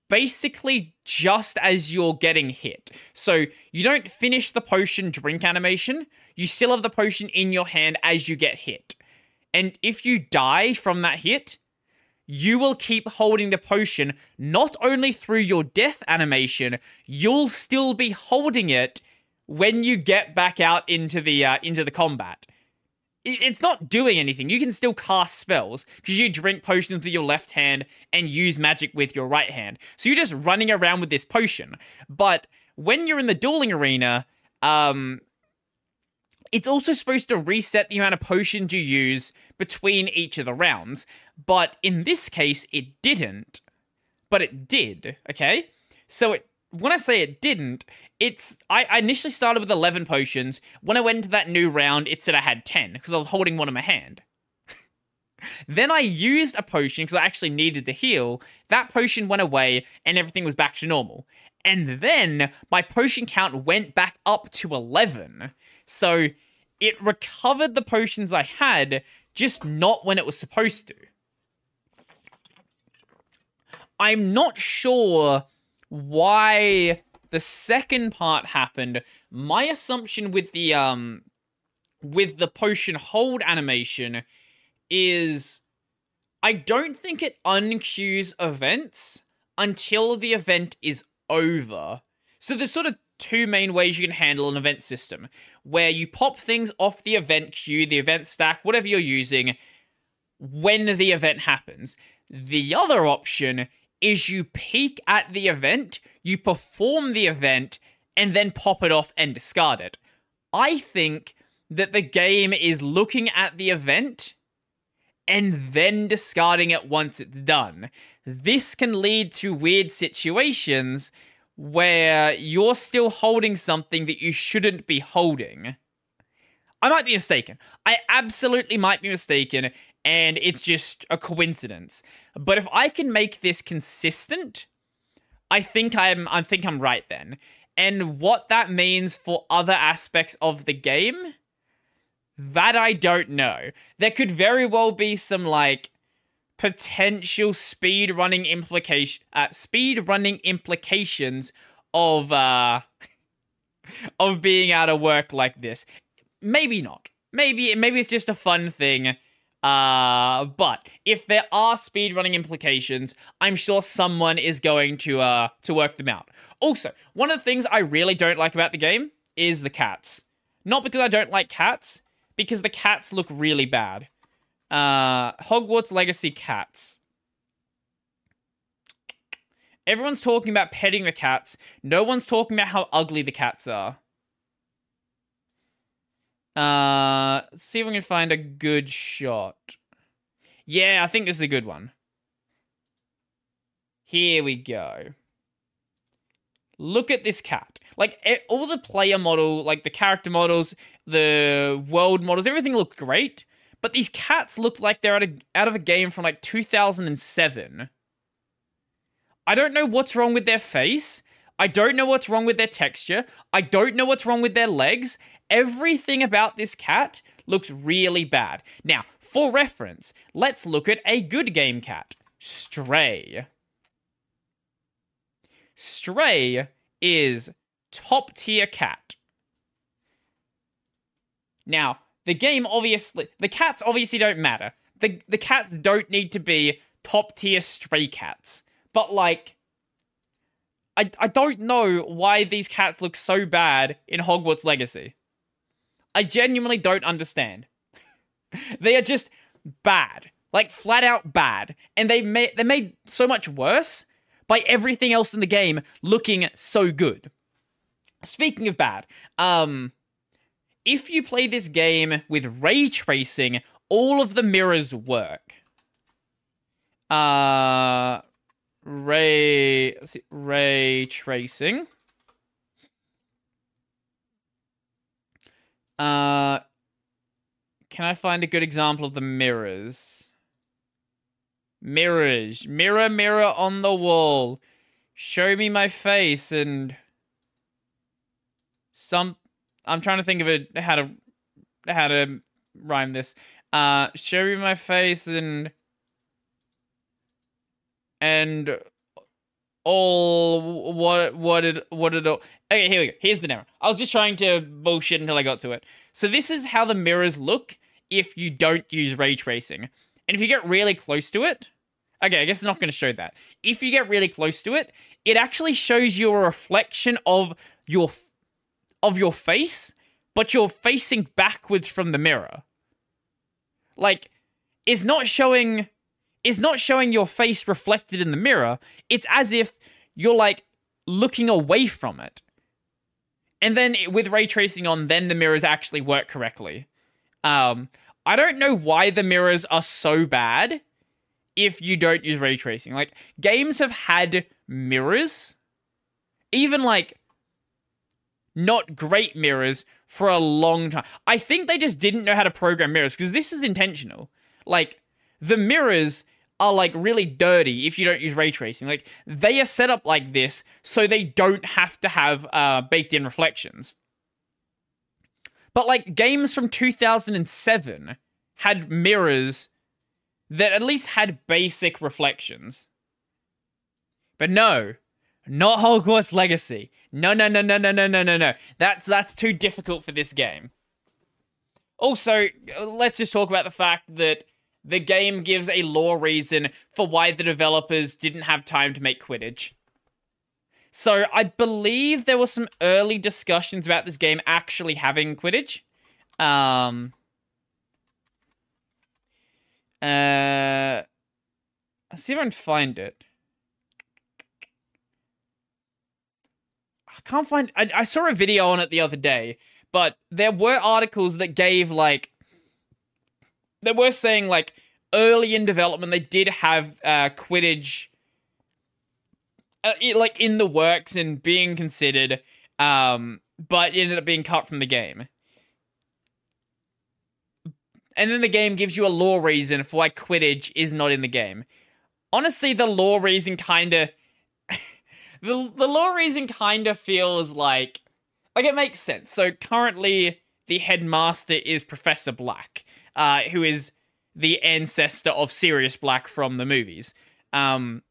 basically just as you're getting hit. So you don't finish the potion drink animation, you still have the potion in your hand as you get hit. And if you die from that hit, you will keep holding the potion not only through your death animation, you'll still be holding it when you get back out into the uh, into the combat. It's not doing anything. You can still cast spells because you drink potions with your left hand and use magic with your right hand. So you're just running around with this potion. But when you're in the dueling arena, um, it's also supposed to reset the amount of potions you use between each of the rounds. But in this case, it didn't. But it did, okay? So it when I say it didn't, it's I, I initially started with 11 potions. When I went into that new round, it said I had 10 because I was holding one in my hand. <laughs> then I used a potion because I actually needed to heal. That potion went away and everything was back to normal. And then my potion count went back up to 11. So it recovered the potions I had, just not when it was supposed to. I'm not sure why the second part happened. My assumption with the um with the potion hold animation is I don't think it uncues events until the event is over. So there's sort of two main ways you can handle an event system where you pop things off the event queue, the event stack, whatever you're using, when the event happens. The other option is you peek at the event, you perform the event, and then pop it off and discard it. I think that the game is looking at the event and then discarding it once it's done. This can lead to weird situations where you're still holding something that you shouldn't be holding. I might be mistaken. I absolutely might be mistaken, and it's just a coincidence. But if I can make this consistent, I think I'm I think I'm right then. And what that means for other aspects of the game, that I don't know. There could very well be some like potential speed running implication uh, speed running implications of uh <laughs> of being out of work like this. Maybe not. Maybe maybe it's just a fun thing. Uh but if there are speed running implications, I'm sure someone is going to uh to work them out. Also, one of the things I really don't like about the game is the cats. Not because I don't like cats, because the cats look really bad. Uh, Hogwarts Legacy cats. Everyone's talking about petting the cats. No one's talking about how ugly the cats are. Uh, see if we can find a good shot. Yeah, I think this is a good one. Here we go. Look at this cat. Like all the player model, like the character models, the world models, everything looked great. But these cats look like they're out of, out of a game from like 2007. I don't know what's wrong with their face. I don't know what's wrong with their texture. I don't know what's wrong with their legs. Everything about this cat looks really bad. Now, for reference, let's look at a good game cat Stray. Stray is top tier cat. Now, the game obviously the cats obviously don't matter. The the cats don't need to be top tier stray cats. But like I I don't know why these cats look so bad in Hogwarts Legacy. I genuinely don't understand. they are just bad. Like flat out bad. And they made they made so much worse by everything else in the game looking so good. Speaking of bad, um if you play this game with ray tracing, all of the mirrors work. Uh ray ray tracing. Uh can I find a good example of the mirrors? Mirrors. Mirror, mirror on the wall. Show me my face and some I'm trying to think of it how to how to rhyme this. Uh, show me my face and and all what what did what did all okay here we go. Here's the mirror i was just trying to bullshit until i got to it. So this is how the mirrors look if you don't use ray tracing and if you get really close to it okay i guess i'm not going to show that. If you get really close to it it actually shows you a reflection of your of your face, but you're facing backwards from the mirror. Like, it's not showing it's not showing your face reflected in the mirror. It's as if you're like looking away from it. And then with ray tracing on, then the mirrors actually work correctly. Um, I don't know why the mirrors are so bad if you don't use ray tracing. Like games have had mirrors, even like not great mirrors for a long time. I think they just didn't know how to program mirrors because this is intentional. Like the mirrors are like really dirty if you don't use ray tracing. Like they are set up like this so they don't have to have uh, baked in reflections. But like games from 2007 had mirrors that at least had basic reflections. But no, not Hogwarts Legacy. No, no, no, no, no, no, no, no, no. That's that's too difficult for this game. Also, let's just talk about the fact that the game gives a lore reason for why the developers didn't have time to make Quidditch. So I believe there were some early discussions about this game actually having Quidditch. Um, uh, I'll see if I can find it. I can't find. I, I saw a video on it the other day, but there were articles that gave like they were saying like early in development they did have uh, Quidditch uh, like in the works and being considered, um, but it ended up being cut from the game. And then the game gives you a lore reason for why Quidditch is not in the game. Honestly, the lore reason kind of <laughs> the the lore reason kind of feels like like it makes sense. So currently, the headmaster is Professor Black, uh, who is the ancestor of Sirius Black from the movies. Um,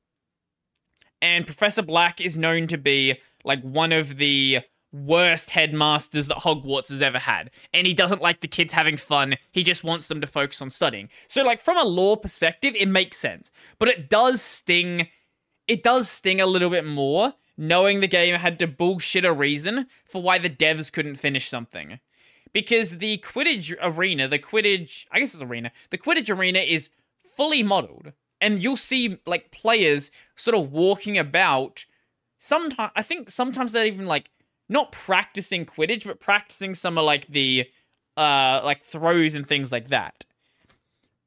and Professor Black is known to be like one of the worst headmasters that Hogwarts has ever had. And he doesn't like the kids having fun. He just wants them to focus on studying. So like from a lore perspective, it makes sense. But it does sting it does sting a little bit more knowing the game had to bullshit a reason for why the devs couldn't finish something. Because the Quidditch arena, the Quidditch, I guess it's arena, the Quidditch arena is fully modeled. And you'll see like players sort of walking about. Sometimes I think sometimes they're even like not practicing Quidditch, but practicing some of like the uh like throws and things like that.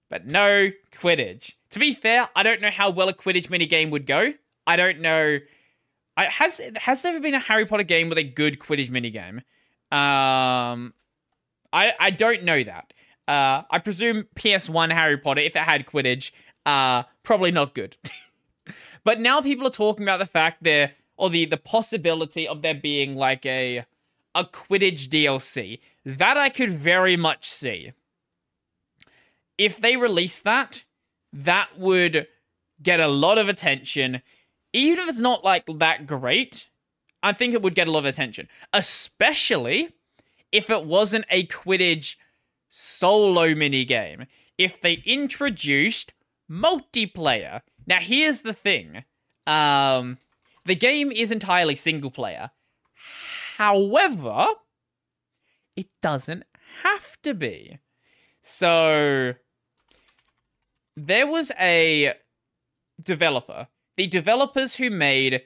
But no Quidditch. To be fair, I don't know how well a Quidditch minigame would go. I don't know I, has has there ever been a Harry Potter game with a good Quidditch minigame? Um, I I don't know that. Uh, I presume PS1 Harry Potter, if it had Quidditch, uh, probably not good. <laughs> but now people are talking about the fact there, or the the possibility of there being like a a Quidditch DLC. That I could very much see. If they release that, that would get a lot of attention even if it's not like that great, I think it would get a lot of attention, especially if it wasn't a Quidditch solo mini game. If they introduced multiplayer. Now here's the thing. Um the game is entirely single player. However, it doesn't have to be. So there was a developer the developers who made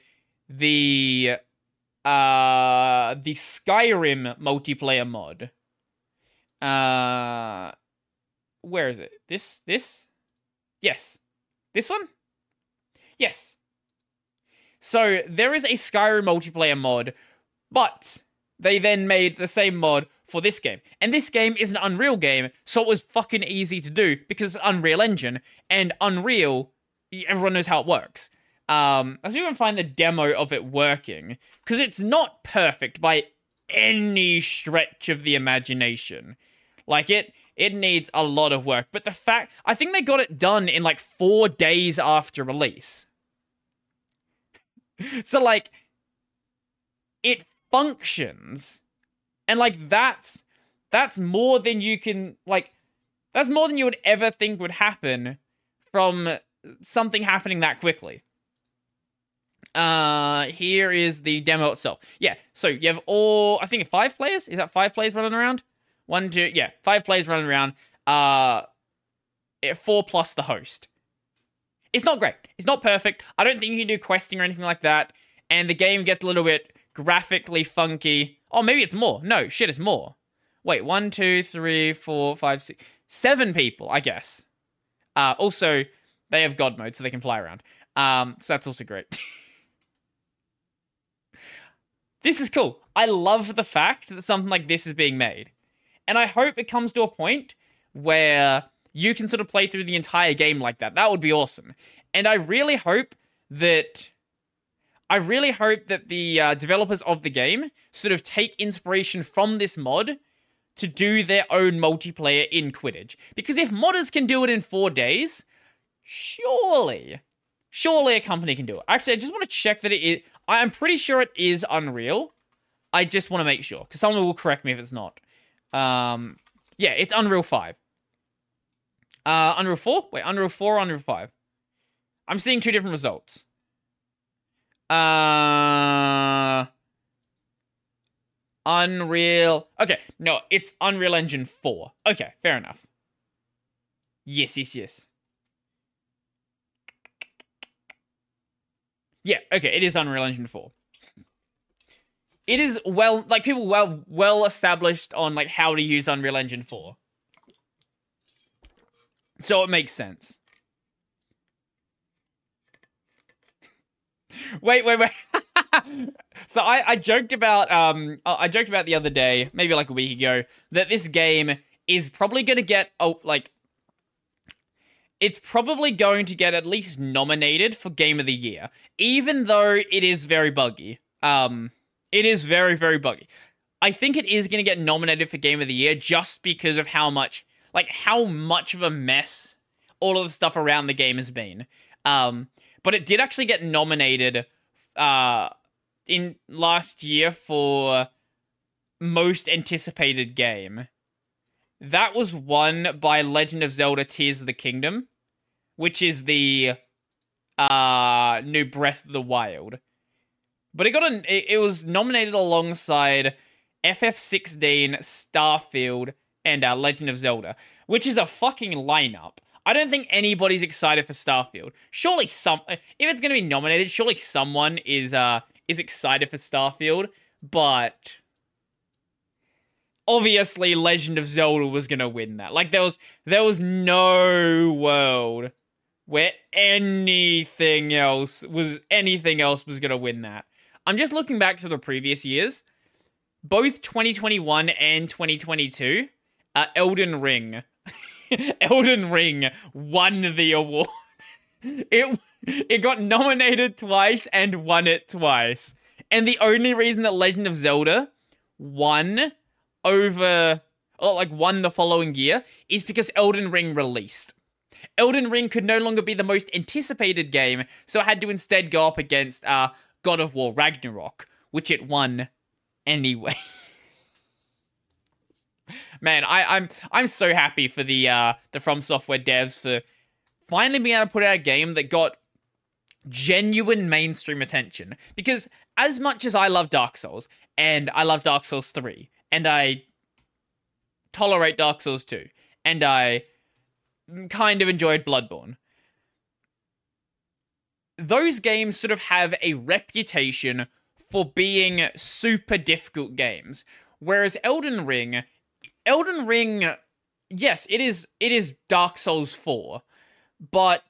the uh the Skyrim multiplayer mod. Uh where is it? This this? Yes. This one? Yes. So there is a Skyrim multiplayer mod, but they then made the same mod for this game. And this game is an Unreal game, so it was fucking easy to do because it's Unreal Engine and Unreal everyone knows how it works. Um, I can find the demo of it working because it's not perfect by any stretch of the imagination. Like it, it needs a lot of work. But the fact, I think they got it done in like four days after release. <laughs> so like, it functions, and like that's that's more than you can like. That's more than you would ever think would happen from something happening that quickly. Uh, here is the demo itself. Yeah, so you have all, I think five players. Is that five players running around? One, two, yeah, five players running around. Uh, eh, four plus the host. It's not great. It's not perfect. I don't think you can do questing or anything like that. And the game gets a little bit graphically funky. Oh, maybe it's more. No, shit, it's more. Wait, one, two, three, four, five, six, seven people, I guess. Uh, also, they have God mode, so they can fly around. Um, so that's also great. <laughs> This is cool. I love the fact that something like this is being made. And I hope it comes to a point where you can sort of play through the entire game like that. That would be awesome. And I really hope that I really hope that the uh, developers of the game sort of take inspiration from this mod to do their own multiplayer in Quidditch. Because if modders can do it in four days, surely, surely a company can do it. Actually, I just want to check that it is. I'm pretty sure it is Unreal. I just want to make sure because someone will correct me if it's not. Um, Yeah, it's Unreal 5. Uh, Unreal 4? Wait, Unreal 4 Unreal 5? I'm seeing two different results. Uh, Unreal. Okay, no, it's Unreal Engine 4. Okay, fair enough. Yes, yes, yes. Yeah, okay, it is Unreal Engine 4. It is well like people well well established on like how to use Unreal Engine 4. So it makes sense. Wait, wait, wait. <laughs> so I, I joked about um I joked about the other day, maybe like a week ago, that this game is probably gonna get oh like it's probably going to get at least nominated for Game of the Year, even though it is very buggy. Um, it is very very buggy. I think it is going to get nominated for Game of the Year just because of how much like how much of a mess all of the stuff around the game has been. Um, but it did actually get nominated uh in last year for most anticipated game. That was won by Legend of Zelda Tears of the Kingdom, which is the uh new Breath of the Wild. But it got an it, it was nominated alongside FF16, Starfield, and uh, Legend of Zelda, which is a fucking lineup. I don't think anybody's excited for Starfield. Surely some if it's going to be nominated, surely someone is uh is excited for Starfield, but obviously Legend of Zelda was going to win that. Like there was there was no world where anything else was anything else was going to win that. I'm just looking back to the previous years. Both 2021 and 2022, uh, Elden Ring <laughs> Elden Ring won the award. <laughs> it it got nominated twice and won it twice. And the only reason that Legend of Zelda won over or like won the following year is because Elden Ring released. Elden Ring could no longer be the most anticipated game, so it had to instead go up against uh, God of War Ragnarok, which it won anyway. <laughs> man, I, I'm I'm so happy for the uh, the From Software devs for finally being able to put out a game that got genuine mainstream attention. Because as much as I love Dark Souls, and I love Dark Souls 3, and I tolerate Dark Souls 2, and I kind of enjoyed Bloodborne. Those games sort of have a reputation for being super difficult games, whereas Elden Ring Elden Ring, yes, it is it is Dark Souls 4, but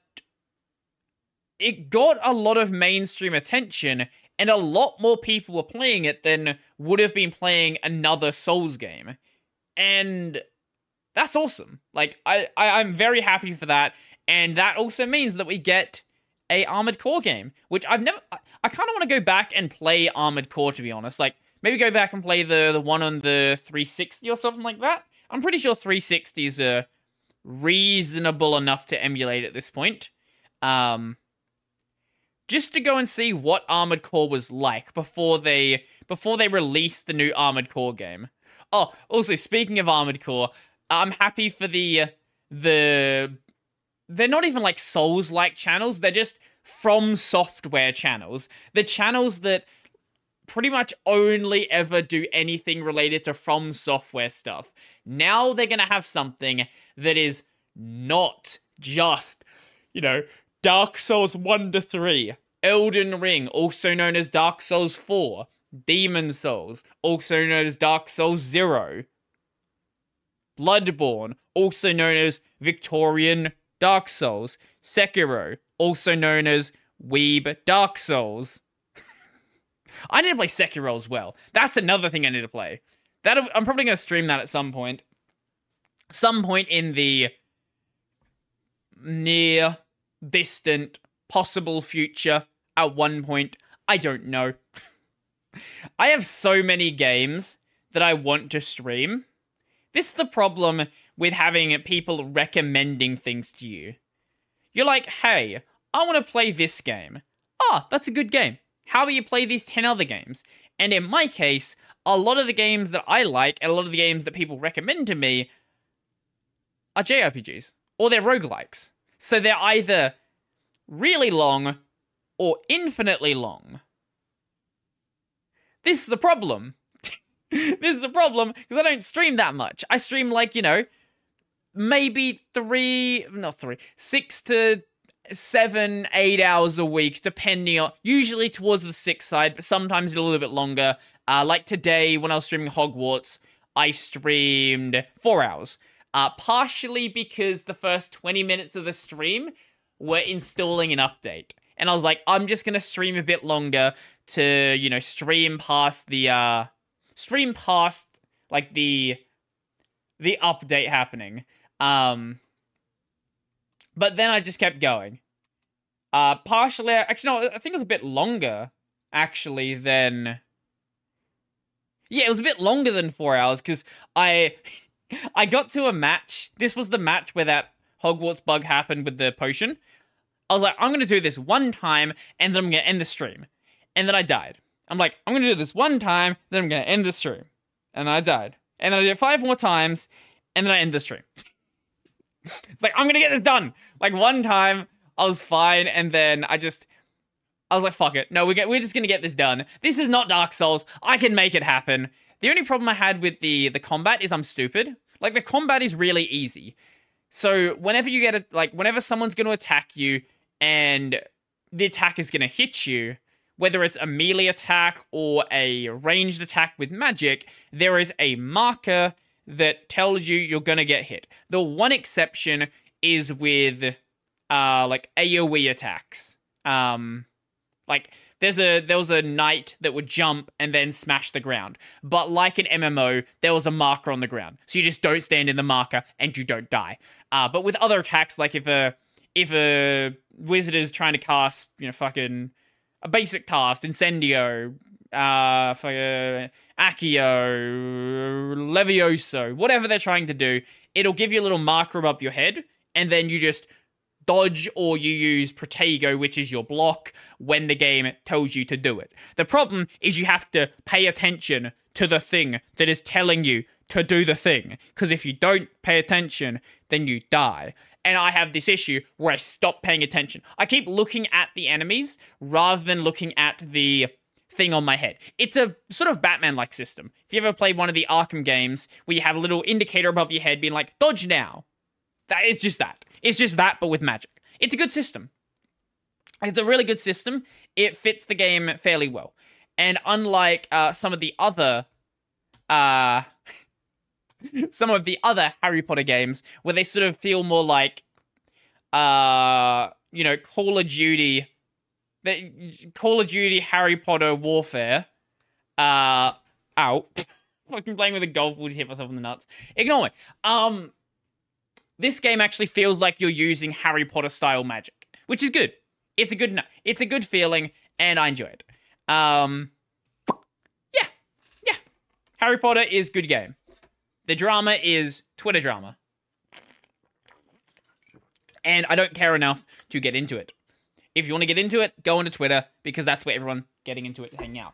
it got a lot of mainstream attention and a lot more people were playing it than would have been playing another Souls game. And that's awesome. Like I, I I'm very happy for that. And that also means that we get a Armored Core game, which I've never I, I kind of want to go back and play Armored Core to be honest. Like Maybe go back and play the the one on the 360 or something like that. I'm pretty sure 360s are reasonable enough to emulate at this point. Um, just to go and see what Armored Core was like before they before they released the new Armored Core game. Oh, also speaking of Armored Core, I'm happy for the uh, the they're not even like Souls like channels, they're just from software channels. The channels that pretty much only ever do anything related to From Software stuff. Now they're going to have something that is not just, you know, Dark Souls 1 to 3, Elden Ring, also known as Dark Souls 4, Demon Souls, also known as Dark Souls 0, Bloodborne, also known as Victorian Dark Souls, Sekiro, also known as Weeb Dark Souls. <laughs> I need to play Sekiro as well. That's another thing I need to play. That I'm probably going to stream that at some point. Some point in the near, distant, possible future. At one point, I don't know. <laughs> I have so many games that I want to stream. This is the problem with having people recommending things to you. You're like, hey, I want to play this game. Ah, oh, that's a good game how about you play these 10 other games? And in my case, a lot of the games that I like and a lot of the games that people recommend to me are JRPGs or they're roguelikes. So they're either really long or infinitely long. This is a problem. <laughs> this is a problem because I don't stream that much. I stream like, you know, maybe three, not three, six to seven, eight hours a week, depending on, usually towards the six side, but sometimes a little bit longer. Uh, like today, when I was streaming Hogwarts, I streamed four hours. Uh, partially because the first 20 minutes of the stream were installing an update. And I was like, I'm just gonna stream a bit longer to, you know, stream past the uh stream past like the the update happening. Um but then I just kept going. Uh partially actually no, I think it was a bit longer actually than Yeah, it was a bit longer than 4 hours cuz I <laughs> I got to a match. This was the match where that Hogwarts bug happened with the potion. I was like, I'm gonna do this one time, and then I'm gonna end the stream. And then I died. I'm like, I'm gonna do this one time, then I'm gonna end the stream. And I died. And then I did it five more times, and then I end the stream. <laughs> it's like, I'm gonna get this done. Like one time, I was fine, and then I just I was like, fuck it. No, we get we're just gonna get this done. This is not Dark Souls. I can make it happen. The only problem I had with the the combat is I'm stupid. Like the combat is really easy. So whenever you get a like whenever someone's to attack you and the attack is to hit you, whether it's a melee attack or a ranged attack with magic, there is a marker that tells you you're going to get hit. The one exception is with uh like AoE attacks. Um like there's a there was a knight that would jump and then smash the ground. But like an MMO, there was a marker on the ground. So you just don't stand in the marker and you don't die. Uh, but with other attacks, like if a if a wizard is trying to cast, you know, fucking a basic cast, Incendio, uh, for, uh, Accio, Levioso, whatever they're trying to do, it'll give you a little marker above your head, and then you just dodge or you use Protego, which is your block, when the game tells you to do it. The problem is you have to pay attention to the thing that is telling you to do the thing. Because if you don't pay attention, then you die. And I have this issue where I stop paying attention. I keep looking at the enemies rather than looking at the thing on my head. It's a sort of Batman like system. If you ever played one of the Arkham games where you have a little indicator above your head being like, dodge now. That is just that. It's just that, but with magic. It's a good system. It's a really good system. It fits the game fairly well. And unlike uh, some of the other uh, <laughs> some of the other Harry Potter games where they sort of feel more like uh you know Call of Duty the Call of Duty Harry Potter Warfare uh out <laughs> fucking playing with a golf ball to hit myself in the nuts ignore me um this game actually feels like you're using Harry Potter style magic, which is good. It's a good it's a good feeling and I enjoy it. Um yeah. Yeah. Harry Potter is good game. The drama is Twitter drama. And I don't care enough to get into it. If you want to get into it, go onto Twitter because that's where everyone getting into it hang out.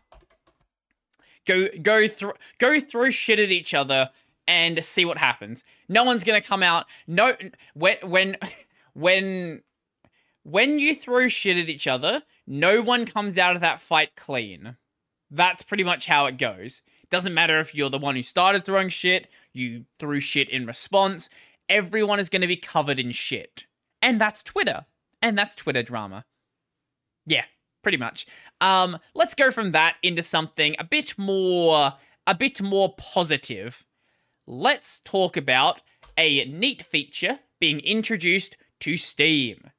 Go go through go throw shit at each other and see what happens. No one's gonna come out. No, when when <laughs> when when you throw shit at each other, no one comes out of that fight clean. That's pretty much how it goes. Doesn't matter if you're the one who started throwing shit, you threw shit in response. Everyone is going to be covered in shit. And that's Twitter. And that's Twitter drama. Yeah, pretty much. Um, let's go from that into something a bit more a bit more positive let's talk about a neat feature being introduced to Steam.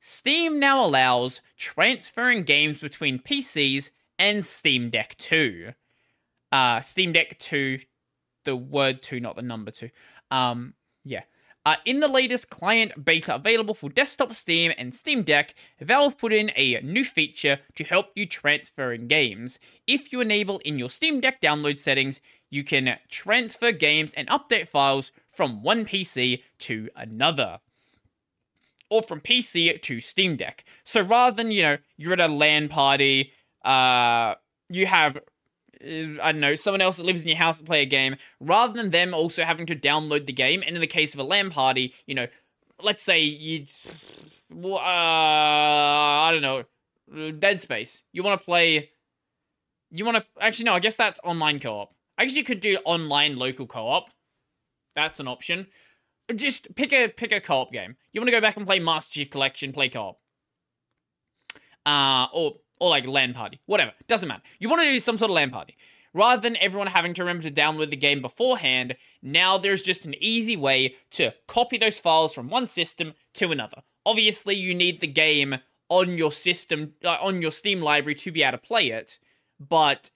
Steam now allows transferring games between PCs and Steam Deck 2. Uh, Steam Deck 2, the word 2, not the number 2. Um, yeah. Uh, in the latest client beta available for desktop Steam and Steam Deck, Valve put in a new feature to help you transfer in games. If you enable in your Steam Deck download settings, you can transfer games and update files from one PC to another. Or from PC to Steam Deck. So rather than, you know, you're at a LAN party, uh, you have I don't know, someone else that lives in your house to play a game, rather than them also having to download the game. And in the case of a LAN party, you know, let's say you, uh, I don't know, Dead Space. You want to play, you want to, actually, no, I guess that's online co op. I guess you could do online local co op. That's an option. Just pick a pick a co op game. You want to go back and play Master Chief Collection, play co op. Uh, or or like LAN party, whatever. Doesn't matter. You want to do some sort of LAN party. Rather than everyone having to remember to download the game beforehand, now there's just an easy way to copy those files from one system to another. Obviously, you need the game on your system, uh, on your Steam library to be able to play it, but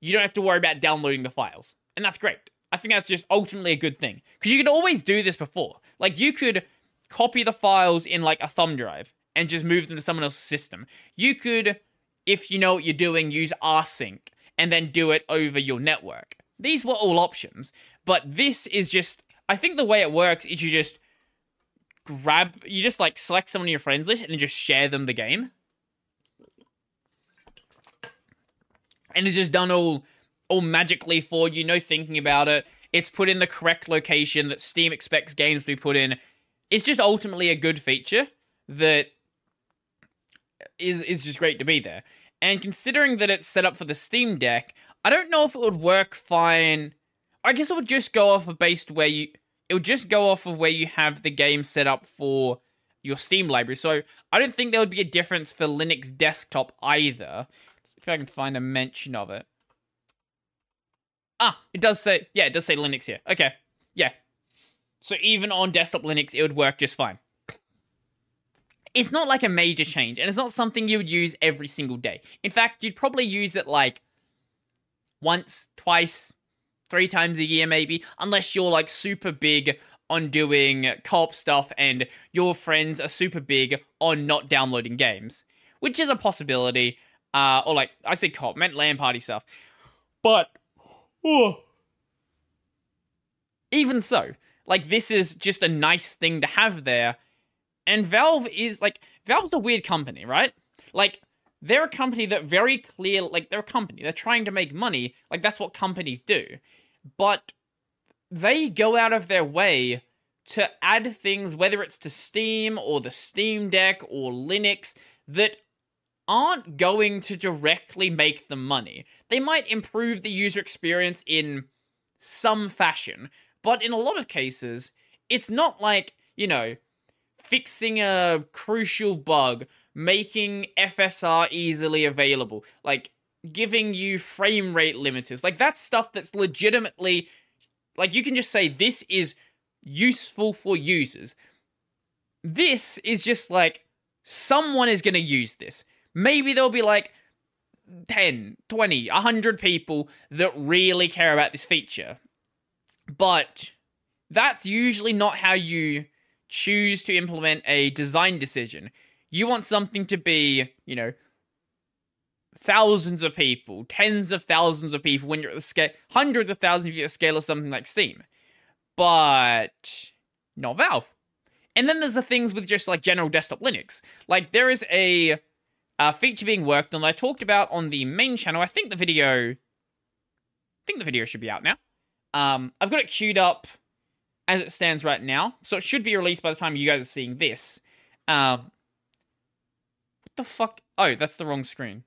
you don't have to worry about downloading the files. And that's great. I think that's just ultimately a good thing. Because you could always do this before. Like, you could copy the files in, like, a thumb drive and just move them to someone else's system. You could if you know what you're doing, use rsync and then do it over your network. These were all options, but this is just. I think the way it works is you just grab, you just like select someone on your friends list and then just share them the game. And it's just done all all magically for you, no thinking about it. It's put in the correct location that Steam expects games to be put in. It's just ultimately a good feature that is is just great to be there. And considering that it's set up for the Steam Deck, I don't know if it would work fine. I guess it would just go off of based where you it would just go off of where you have the game set up for your Steam library. So I don't think there would be a difference for Linux desktop either. Let's see if I can find a mention of it. Ah, it does say yeah, it does say Linux here. Okay. Yeah. So even on desktop Linux, it would work just fine it's not like a major change, and it's not something you would use every single day. In fact, you'd probably use it like once, twice, three times a year, maybe, unless you're like super big on doing co-op stuff and your friends are super big on not downloading games, which is a possibility. Uh, or like I say, co-op meant LAN party stuff, but oh, even so, like this is just a nice thing to have there and Valve is like Valve's a weird company, right? Like they're a company that very clear like they're a company. They're trying to make money. Like that's what companies do. But they go out of their way to add things whether it's to Steam or the Steam Deck or Linux that aren't going to directly make them money. They might improve the user experience in some fashion, but in a lot of cases, it's not like, you know, fixing a crucial bug, making FSR easily available, like giving you frame rate limiters. Like that's stuff that's legitimately like you can just say this is useful for users. This is just like someone is going to use this. Maybe there'll be like 10, 20, 100 people that really care about this feature. But that's usually not how you choose to implement a design decision. You want something to be, you know, thousands of people, tens of thousands of people when you're at the scale, hundreds of thousands if you're at the scale of something like Steam. But not Valve. And then there's the things with just like general desktop Linux. Like there is a, a feature being worked on that I talked about on the main channel. I think the video, I think the video should be out now. Um, I've got it queued up as it stands right now. So it should be released by the time you guys are seeing this. Um, what the fuck? Oh, that's the wrong screen.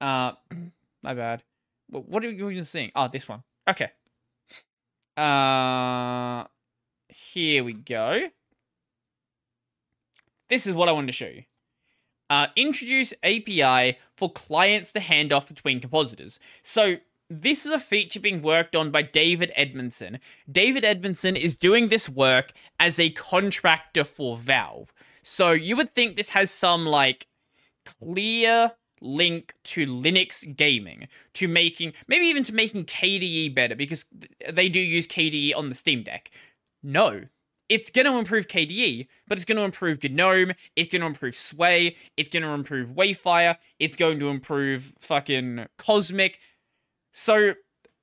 Uh, <clears throat> my bad. What are you even seeing? Oh, this one. Okay. Uh, here we go. This is what I wanted to show you. Uh, introduce API for clients to hand off between compositors. So this is a feature being worked on by David Edmondson. David Edmondson is doing this work as a contractor for Valve. So you would think this has some like clear link to Linux gaming, to making maybe even to making KDE better because they do use KDE on the Steam Deck. No, it's going to improve KDE, but it's going to improve GNOME, it's going to improve Sway, it's going to improve Wayfire, it's going to improve fucking Cosmic. So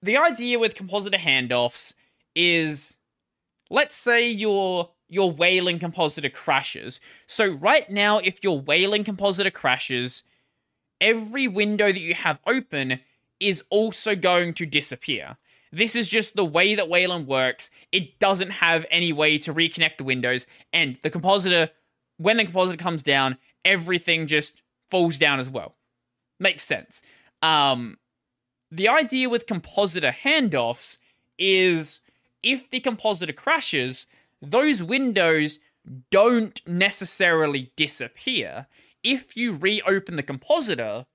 the idea with compositor handoffs is let's say your your Wayland compositor crashes. So right now if your Wayland compositor crashes, every window that you have open is also going to disappear. This is just the way that Wayland works. It doesn't have any way to reconnect the windows, and the compositor, when the compositor comes down, everything just falls down as well. Makes sense. Um, the idea with compositor handoffs is if the compositor crashes, those windows don't necessarily disappear. If you reopen the compositor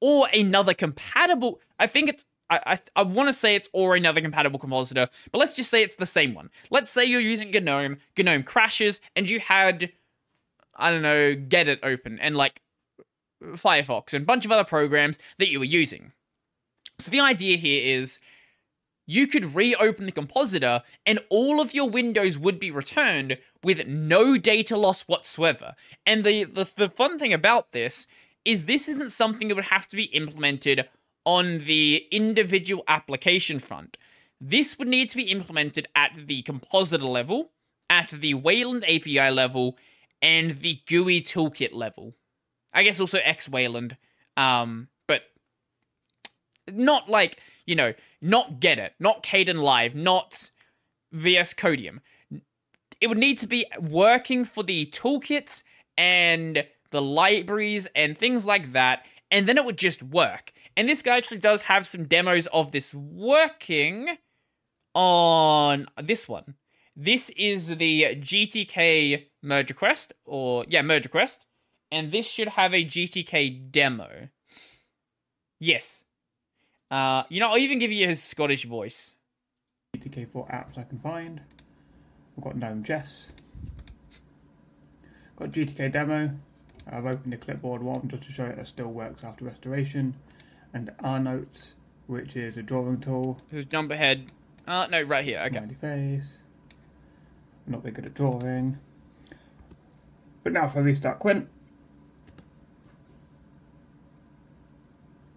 or another compatible, I think it's I, I, I want to say it's or another compatible compositor, but let's just say it's the same one. Let's say you're using GNOME, GNOME crashes, and you had, I don't know, gedit open, and like Firefox, and a bunch of other programs that you were using. So the idea here is you could reopen the compositor and all of your windows would be returned with no data loss whatsoever. And the, the, the fun thing about this is this isn't something that would have to be implemented on the individual application front. This would need to be implemented at the compositor level, at the Wayland API level, and the GUI toolkit level. I guess also X Wayland, um, not like you know, not gedit, not Kdenlive, not VS Codium. It would need to be working for the toolkits and the libraries and things like that, and then it would just work. And this guy actually does have some demos of this working on this one. This is the GTK merge request, or yeah, merge request, and this should have a GTK demo. Yes, uh, you know, I'll even give you his Scottish voice. GTK4 apps I can find. I've got GNOME Chess. Got GTK demo. I've opened the clipboard one just to show it, it still works after restoration. And R Notes, which is a drawing tool. Who's jump ahead? Uh, no, right here. Okay. Smiley face. I'm not very good at drawing. But now if I restart KWin,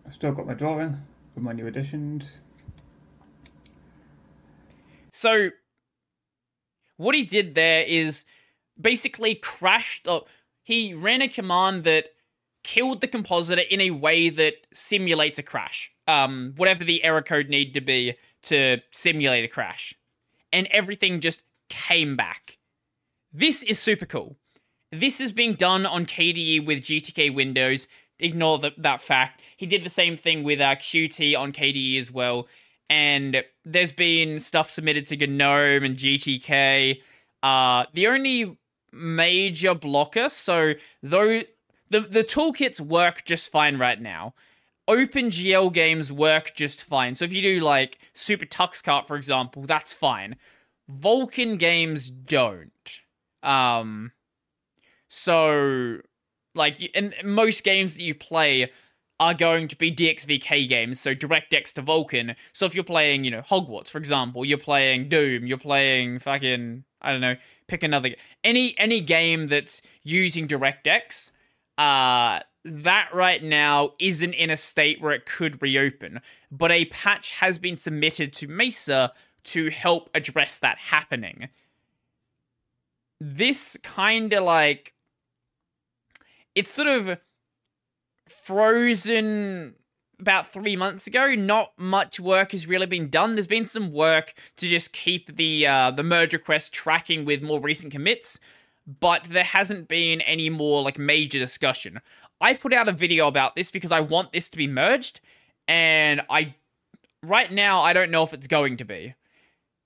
I've still got my drawing my new additions. So, what he did there is basically crashed. Oh, he ran a command that killed the compositor in a way that simulates a crash. Um, whatever the error code needed to be to simulate a crash, and everything just came back. This is super cool. This is being done on KDE with GTK Windows ignore the, that fact. He did the same thing with uh, Qt on KDE as well. And there's been stuff submitted to GNOME and GTK. Uh, the only major blocker, so though the, the toolkits work just fine right now. OpenGL games work just fine. So if you do like Super Tux Kart, for example, that's fine. Vulkan games don't. Um, so like, in most games that you play are going to be DXVK games, so DirectX to Vulkan. So if you're playing, you know, Hogwarts, for example, you're playing Doom, you're playing fucking, I don't know, pick another game. any any game that's using DirectX, uh that right now isn't in a state where it could reopen, but a patch has been submitted to Mesa to help address that happening. This kind of like it's sort of frozen about three months ago. Not much work has really been done. There's been some work to just keep the uh, the merge request tracking with more recent commits, but there hasn't been any more like major discussion. I put out a video about this because I want this to be merged, and I right now I don't know if it's going to be.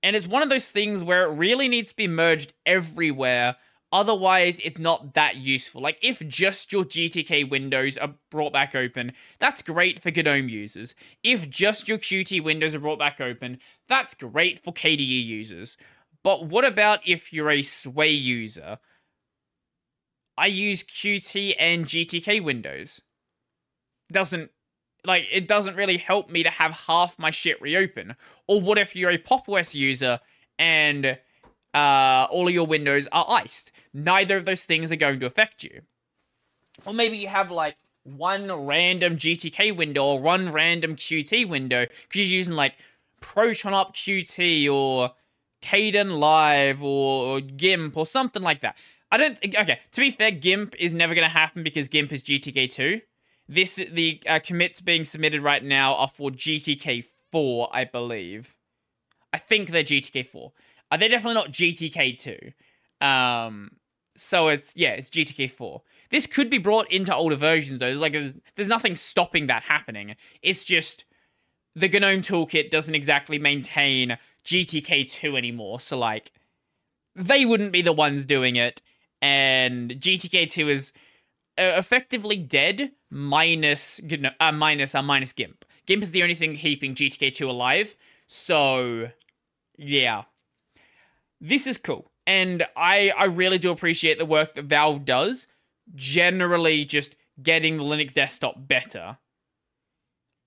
And it's one of those things where it really needs to be merged everywhere Otherwise, it's not that useful. Like, if just your GTK windows are brought back open, that's great for GNOME users. If just your Qt windows are brought back open, that's great for KDE users. But what about if you're a Sway user? I use Qt and GTK windows. Doesn't like it doesn't really help me to have half my shit reopen. Or what if you're a Pop OS user and uh, all of your windows are iced. Neither of those things are going to affect you. Or maybe you have like one random GTK window or one random Qt window because you're using like Proton Up Qt or Kdenlive or, or GIMP or something like that. I don't okay, to be fair, GIMP is never going to happen because GIMP is GTK2. This the uh, commits being submitted right now are for GTK four, I believe. I think they're GTK four. Uh, they're definitely not GTK two. Um, so it's yeah, it's GTK four. This could be brought into older versions though. There's like there's, there's nothing stopping that happening. It's just the GNOME toolkit doesn't exactly maintain GTK two anymore. So like they wouldn't be the ones doing it, and GTK two is uh, effectively dead minus uh, minus uh, minus GIMP. GIMP is the only thing keeping GTK two alive. So yeah, this is cool and I I really do appreciate the work that Valve does. Generally, just getting the Linux desktop better.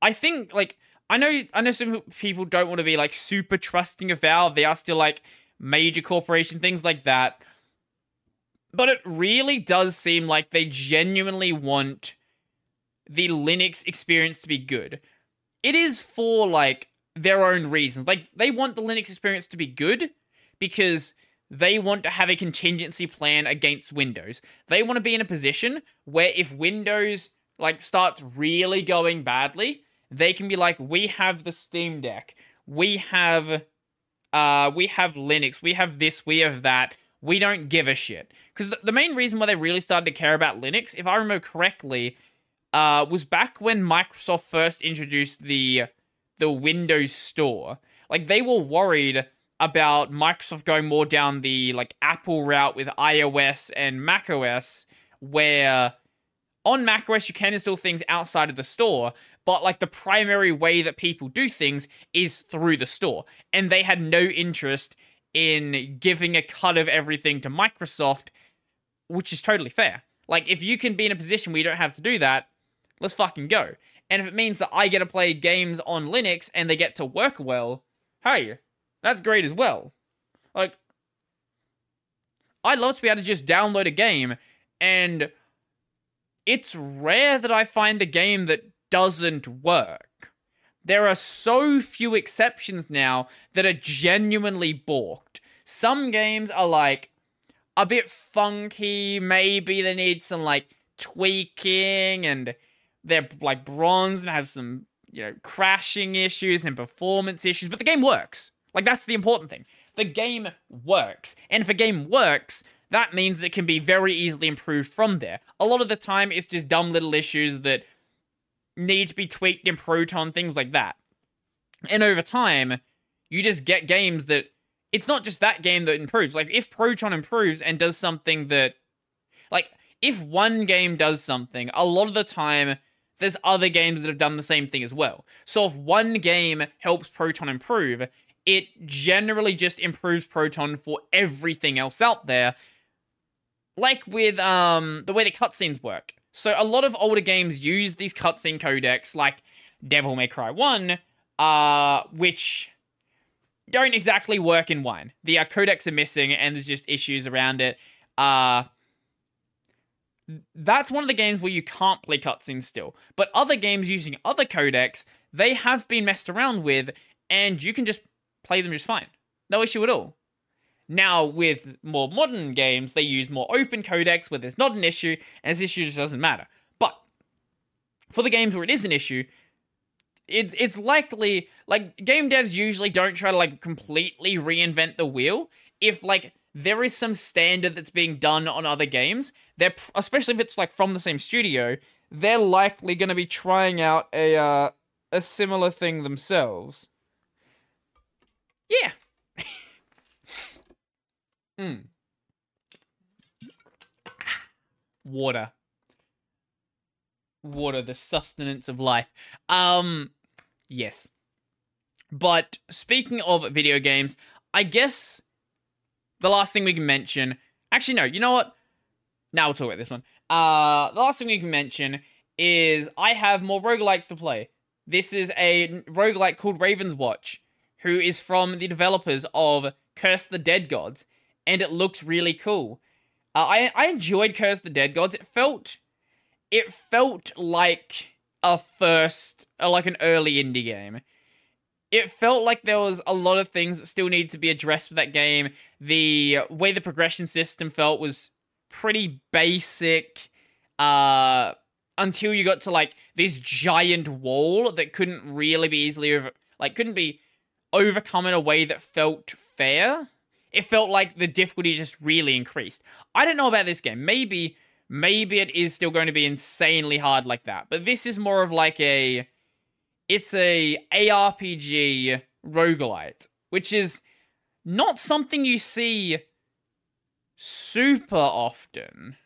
I think like I know I know some people don't want to be like super trusting of Valve. They are still like major corporation things like that. But it really does seem like they genuinely want the Linux experience to be good. It is for like their own reasons. Like they want the Linux experience to be good because they want to have a contingency plan against Windows. They want to be in a position where if Windows like starts really going badly, they can be like, we have the Steam Deck, we have, uh, we have Linux, we have this, we have that. We don't give a shit. Because the main reason why they really started to care about Linux, if I remember correctly, uh, was back when Microsoft first introduced the the Windows Store. Like they were worried about Microsoft going more down the like Apple route with iOS and macOS, where on macOS you can install things outside of the store, but like the primary way that people do things is through the store. And they had no interest in giving a cut of everything to Microsoft, which is totally fair. Like if you can be in a position where you don't have to do that, let's fucking go. And if it means that I get to play games on Linux and they get to work well, hey, that's great as well. Like, I'd love to be able to just download a game, and it's rare that I find a game that doesn't work. There are so few exceptions now that are genuinely borked. Some games are like a bit funky, maybe they need some like tweaking and they're like bronze and have some, you know, crashing issues and performance issues, but the game works. Like, that's the important thing. The game works. And if a game works, that means it can be very easily improved from there. A lot of the time, it's just dumb little issues that need to be tweaked in Proton, things like that. And over time, you just get games that it's not just that game that improves. Like, if Proton improves and does something that, like, if one game does something, a lot of the time, there's other games that have done the same thing as well. So if one game helps Proton improve, it generally just improves Proton for everything else out there. Like with um the way the cutscenes work. So a lot of older games use these cutscene codecs, like Devil May Cry 1, uh, which don't exactly work in Wine. The uh, codecs are missing, and there's just issues around it. Uh, that's one of the games where you can't play cutscenes still. But other games using other codecs, they have been messed around with, and you can just play them just fine. No issue at all. Now, with more modern games, they use more open codecs where there's not an issue, and this issue just doesn't matter. But for the games where it is an issue, it's it's likely like game devs usually don't try to like completely reinvent the wheel. If like there is some standard that's being done on other games, they're especially if it's like from the same studio, they're likely going to be trying out a uh, a similar thing themselves. Yeah. mm. Water. Water, the sustenance of life. Um, yes. But speaking of video games, I guess the last thing we can mention. Actually, no. You know what? Now we'll talk about this one. Uh, the last thing we can mention is I have more roguelikes to play. This is a roguelike called Ravenswatch who is from the developers of Curse the Dead Gods, and it looks really cool. Uh, I I enjoyed Curse the Dead Gods. It felt it felt like a first, uh, like an early indie game. It felt like there was a lot of things that still need to be addressed with that game. The way the progression system felt was pretty basic. Uh, until you got to like this giant wall that couldn't really be easily over like couldn't be overcome in a way that felt fair. It felt like the difficulty just really increased. I don't know about this game. Maybe maybe it is still going to be insanely hard like that. But this is more of like a it's a ARPG roguelite, which is not something you see super often.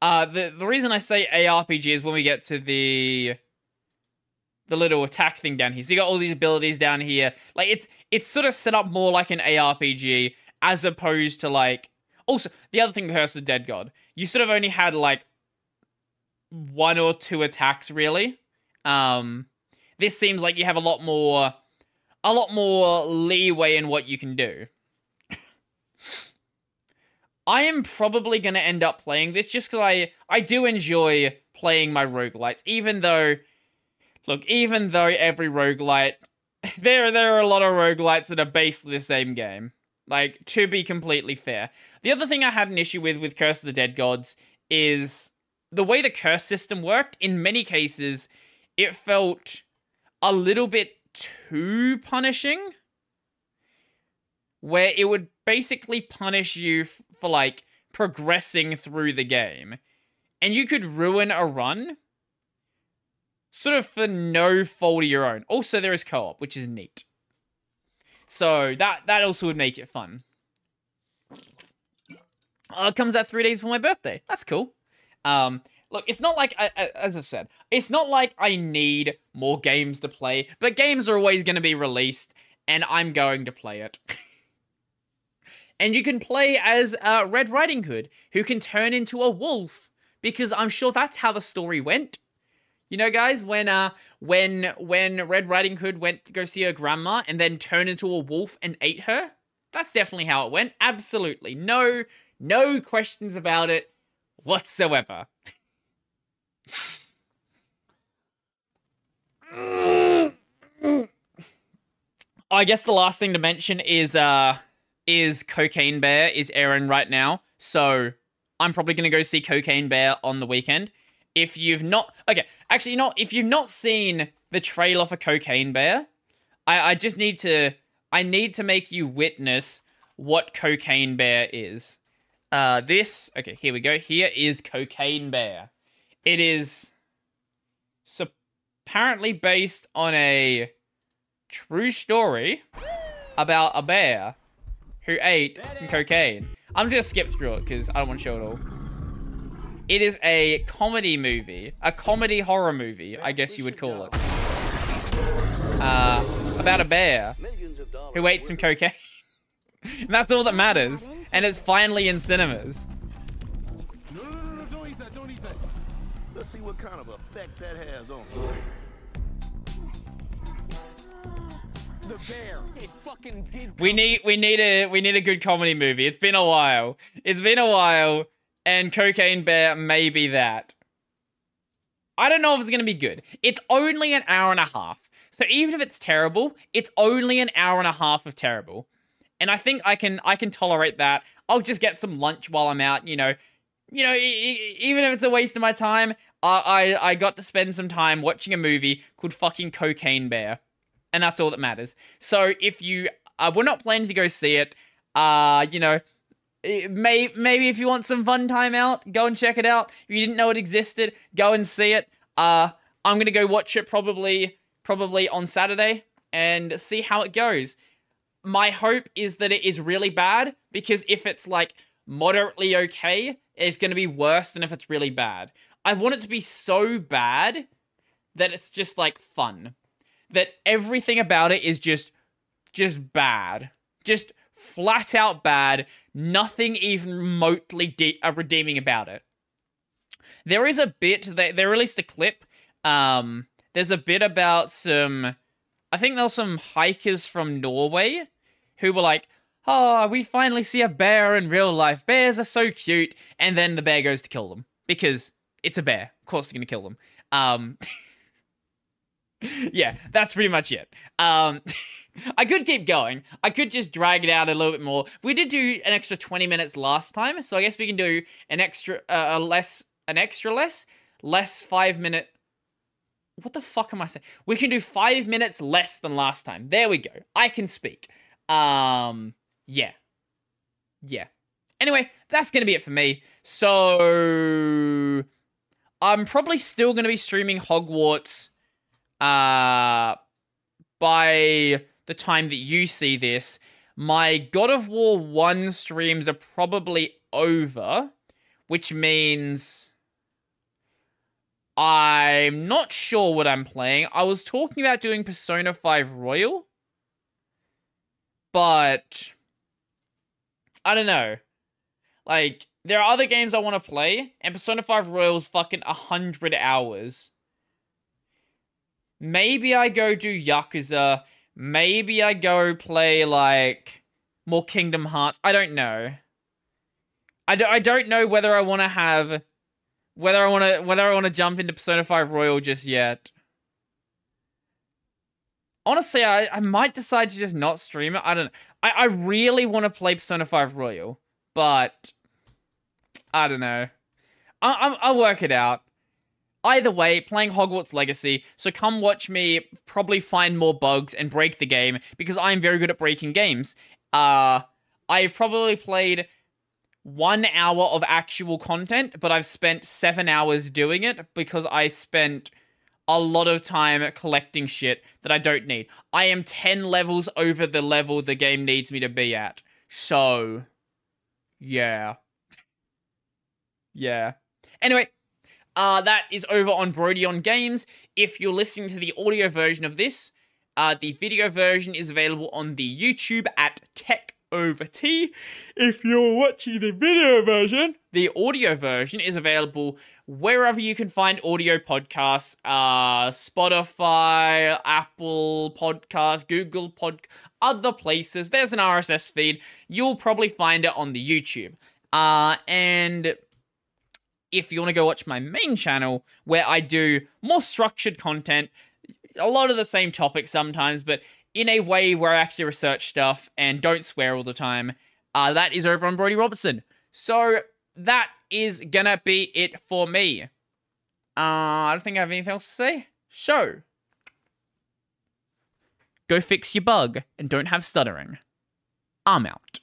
Uh, the the reason I say ARPG is when we get to the the little attack thing down here. So you got all these abilities down here. Like it's it's sort of set up more like an ARPG as opposed to like. Also, the other thing, Curse of the Dead God, you sort of only had like one or two attacks really. Um, this seems like you have a lot more, a lot more leeway in what you can do. <coughs> I am probably going to end up playing this just because I, I do enjoy playing my roguelites, even though, look, even though every roguelite, <laughs> there, there are a lot of roguelites that are basically the same game. Like, to be completely fair. The other thing I had an issue with with Curse of the Dead Gods is the way the curse system worked. In many cases, it felt a little bit too punishing where it would basically punish you f- for like progressing through the game and you could ruin a run sort of for no fault of your own. Also there is co-op which is neat. So that that also would make it fun. Uh, it comes out three days for my birthday. That's cool. Um look it's not like I, I, as i've said it's not like i need more games to play but games are always going to be released and i'm going to play it. <laughs> And you can play as uh, Red Riding Hood, who can turn into a wolf, because I'm sure that's how the story went. You know, guys, when uh, when when Red Riding Hood went to go see her grandma and then turned into a wolf and ate her, that's definitely how it went. Absolutely, no, no questions about it whatsoever. I guess the last thing to mention is uh is Cocaine Bear is airing right now. So I'm probably gonna go see Cocaine Bear on the weekend. If you've not okay, actually not if you've not seen the trailer for Cocaine Bear, I, I just need to I need to make you witness what Cocaine Bear is. Uh this okay, here we go. Here is Cocaine Bear. It is apparently based on a true story about a bear who ate some cocaine. I'm just skip through it because I don't want to show it all. It is a comedy movie, a comedy horror movie, I guess you would call it. Uh, about a bear who ate some cocaine. <laughs> and that's all that matters. And it's finally in cinemas. No, no, no, no, don't eat that, don't eat that. Let's see what kind of effect that has on The bear. It fucking did. We need we need a we need a good comedy movie. It's been a while. It's been a while, and Cocaine Bear may be that. I don't know if it's gonna be good. It's only an hour and a half. So even if it's terrible, it's only an hour and a half of terrible. And I think I can I can tolerate that. I'll just get some lunch while I'm out, you know. You know, even if it's a waste of my time, I, I I got to spend some time watching a movie called fucking Cocaine Bear and that's all that matters. So if you uh, we're not planning to go see it, uh, you know, may maybe if you want some fun time out, go and check it out. If you didn't know it existed, go and see it. Uh, I'm gonna go watch it probably probably on Saturday and see how it goes. My hope is that it is really bad because if it's like moderately okay, it's gonna be worse than if it's really bad. I want it to be so bad that it's just like fun that everything about it is just just bad. Just flat out bad. Nothing even remotely de- uh, redeeming about it. There is a bit they they released a clip. Um, there's a bit about some. I think there were some hikers from Norway who were like, "Oh, we finally see a bear in real life. Bears are so cute." And then the bear goes to kill them because it's a bear. Of course, it's gonna kill them. Um. <laughs> yeah, that's pretty much it. Um, <laughs> I could keep going. I could just drag it out a little bit more. We did do an extra 20 minutes last time, so I guess we can do an extra, uh, a less, an extra less, less five minute. What the fuck am I saying? We can do five minutes less than last time. There we go. I can speak. Um, yeah, yeah. Anyway, that's gonna be it for me. So I'm probably still gonna be streaming Hogwarts. Uh, by the time that you see this, my God of War 1 streams are probably over, which means I'm not sure what I'm playing. I was talking about doing Persona 5 Royal, but I don't know. Like, there are other games I want to play, and Persona 5 Royal's fucking 100 hours. Maybe I go do Yakuza. Maybe I go play, like, more Kingdom Hearts. I don't know. I, do, I don't know whether I want to have whether I want to whether I want to jump into Persona 5 Royal just yet. Honestly, I, I might decide to just not stream it. I don't know. I, I really want to play Persona 5 Royal, but I don't know. I, I, I'll work it out. Either way, playing Hogwarts Legacy, so come watch me probably find more bugs and break the game because I'm very good at breaking games. Uh, I've probably played one hour of actual content, but I've spent seven hours doing it because I spent a lot of time collecting shit that I don't need. I am 10 levels over the level the game needs me to be at. So, yeah. <laughs> yeah. Anyway, uh, that is over on Brodie on Games. If you're listening to the audio version of this, uh, the video version is available on the YouTube at Tech Over Tea. If you're watching the video version, the audio version is available wherever you can find audio podcasts uh, Spotify, Apple Podcasts, Google Pod, other places. There's an RSS feed. You'll probably find it on the YouTube. Uh, and if you want to go watch my main channel where I do more structured content, a lot of the same topics sometimes, but in a way where I actually research stuff and don't swear all the time. Uh, that is over on Brodie Robertson. So that is gonna be it for me. Uh, I don't think I have anything else to say. So, go fix your bug and don't have stuttering. I'm out.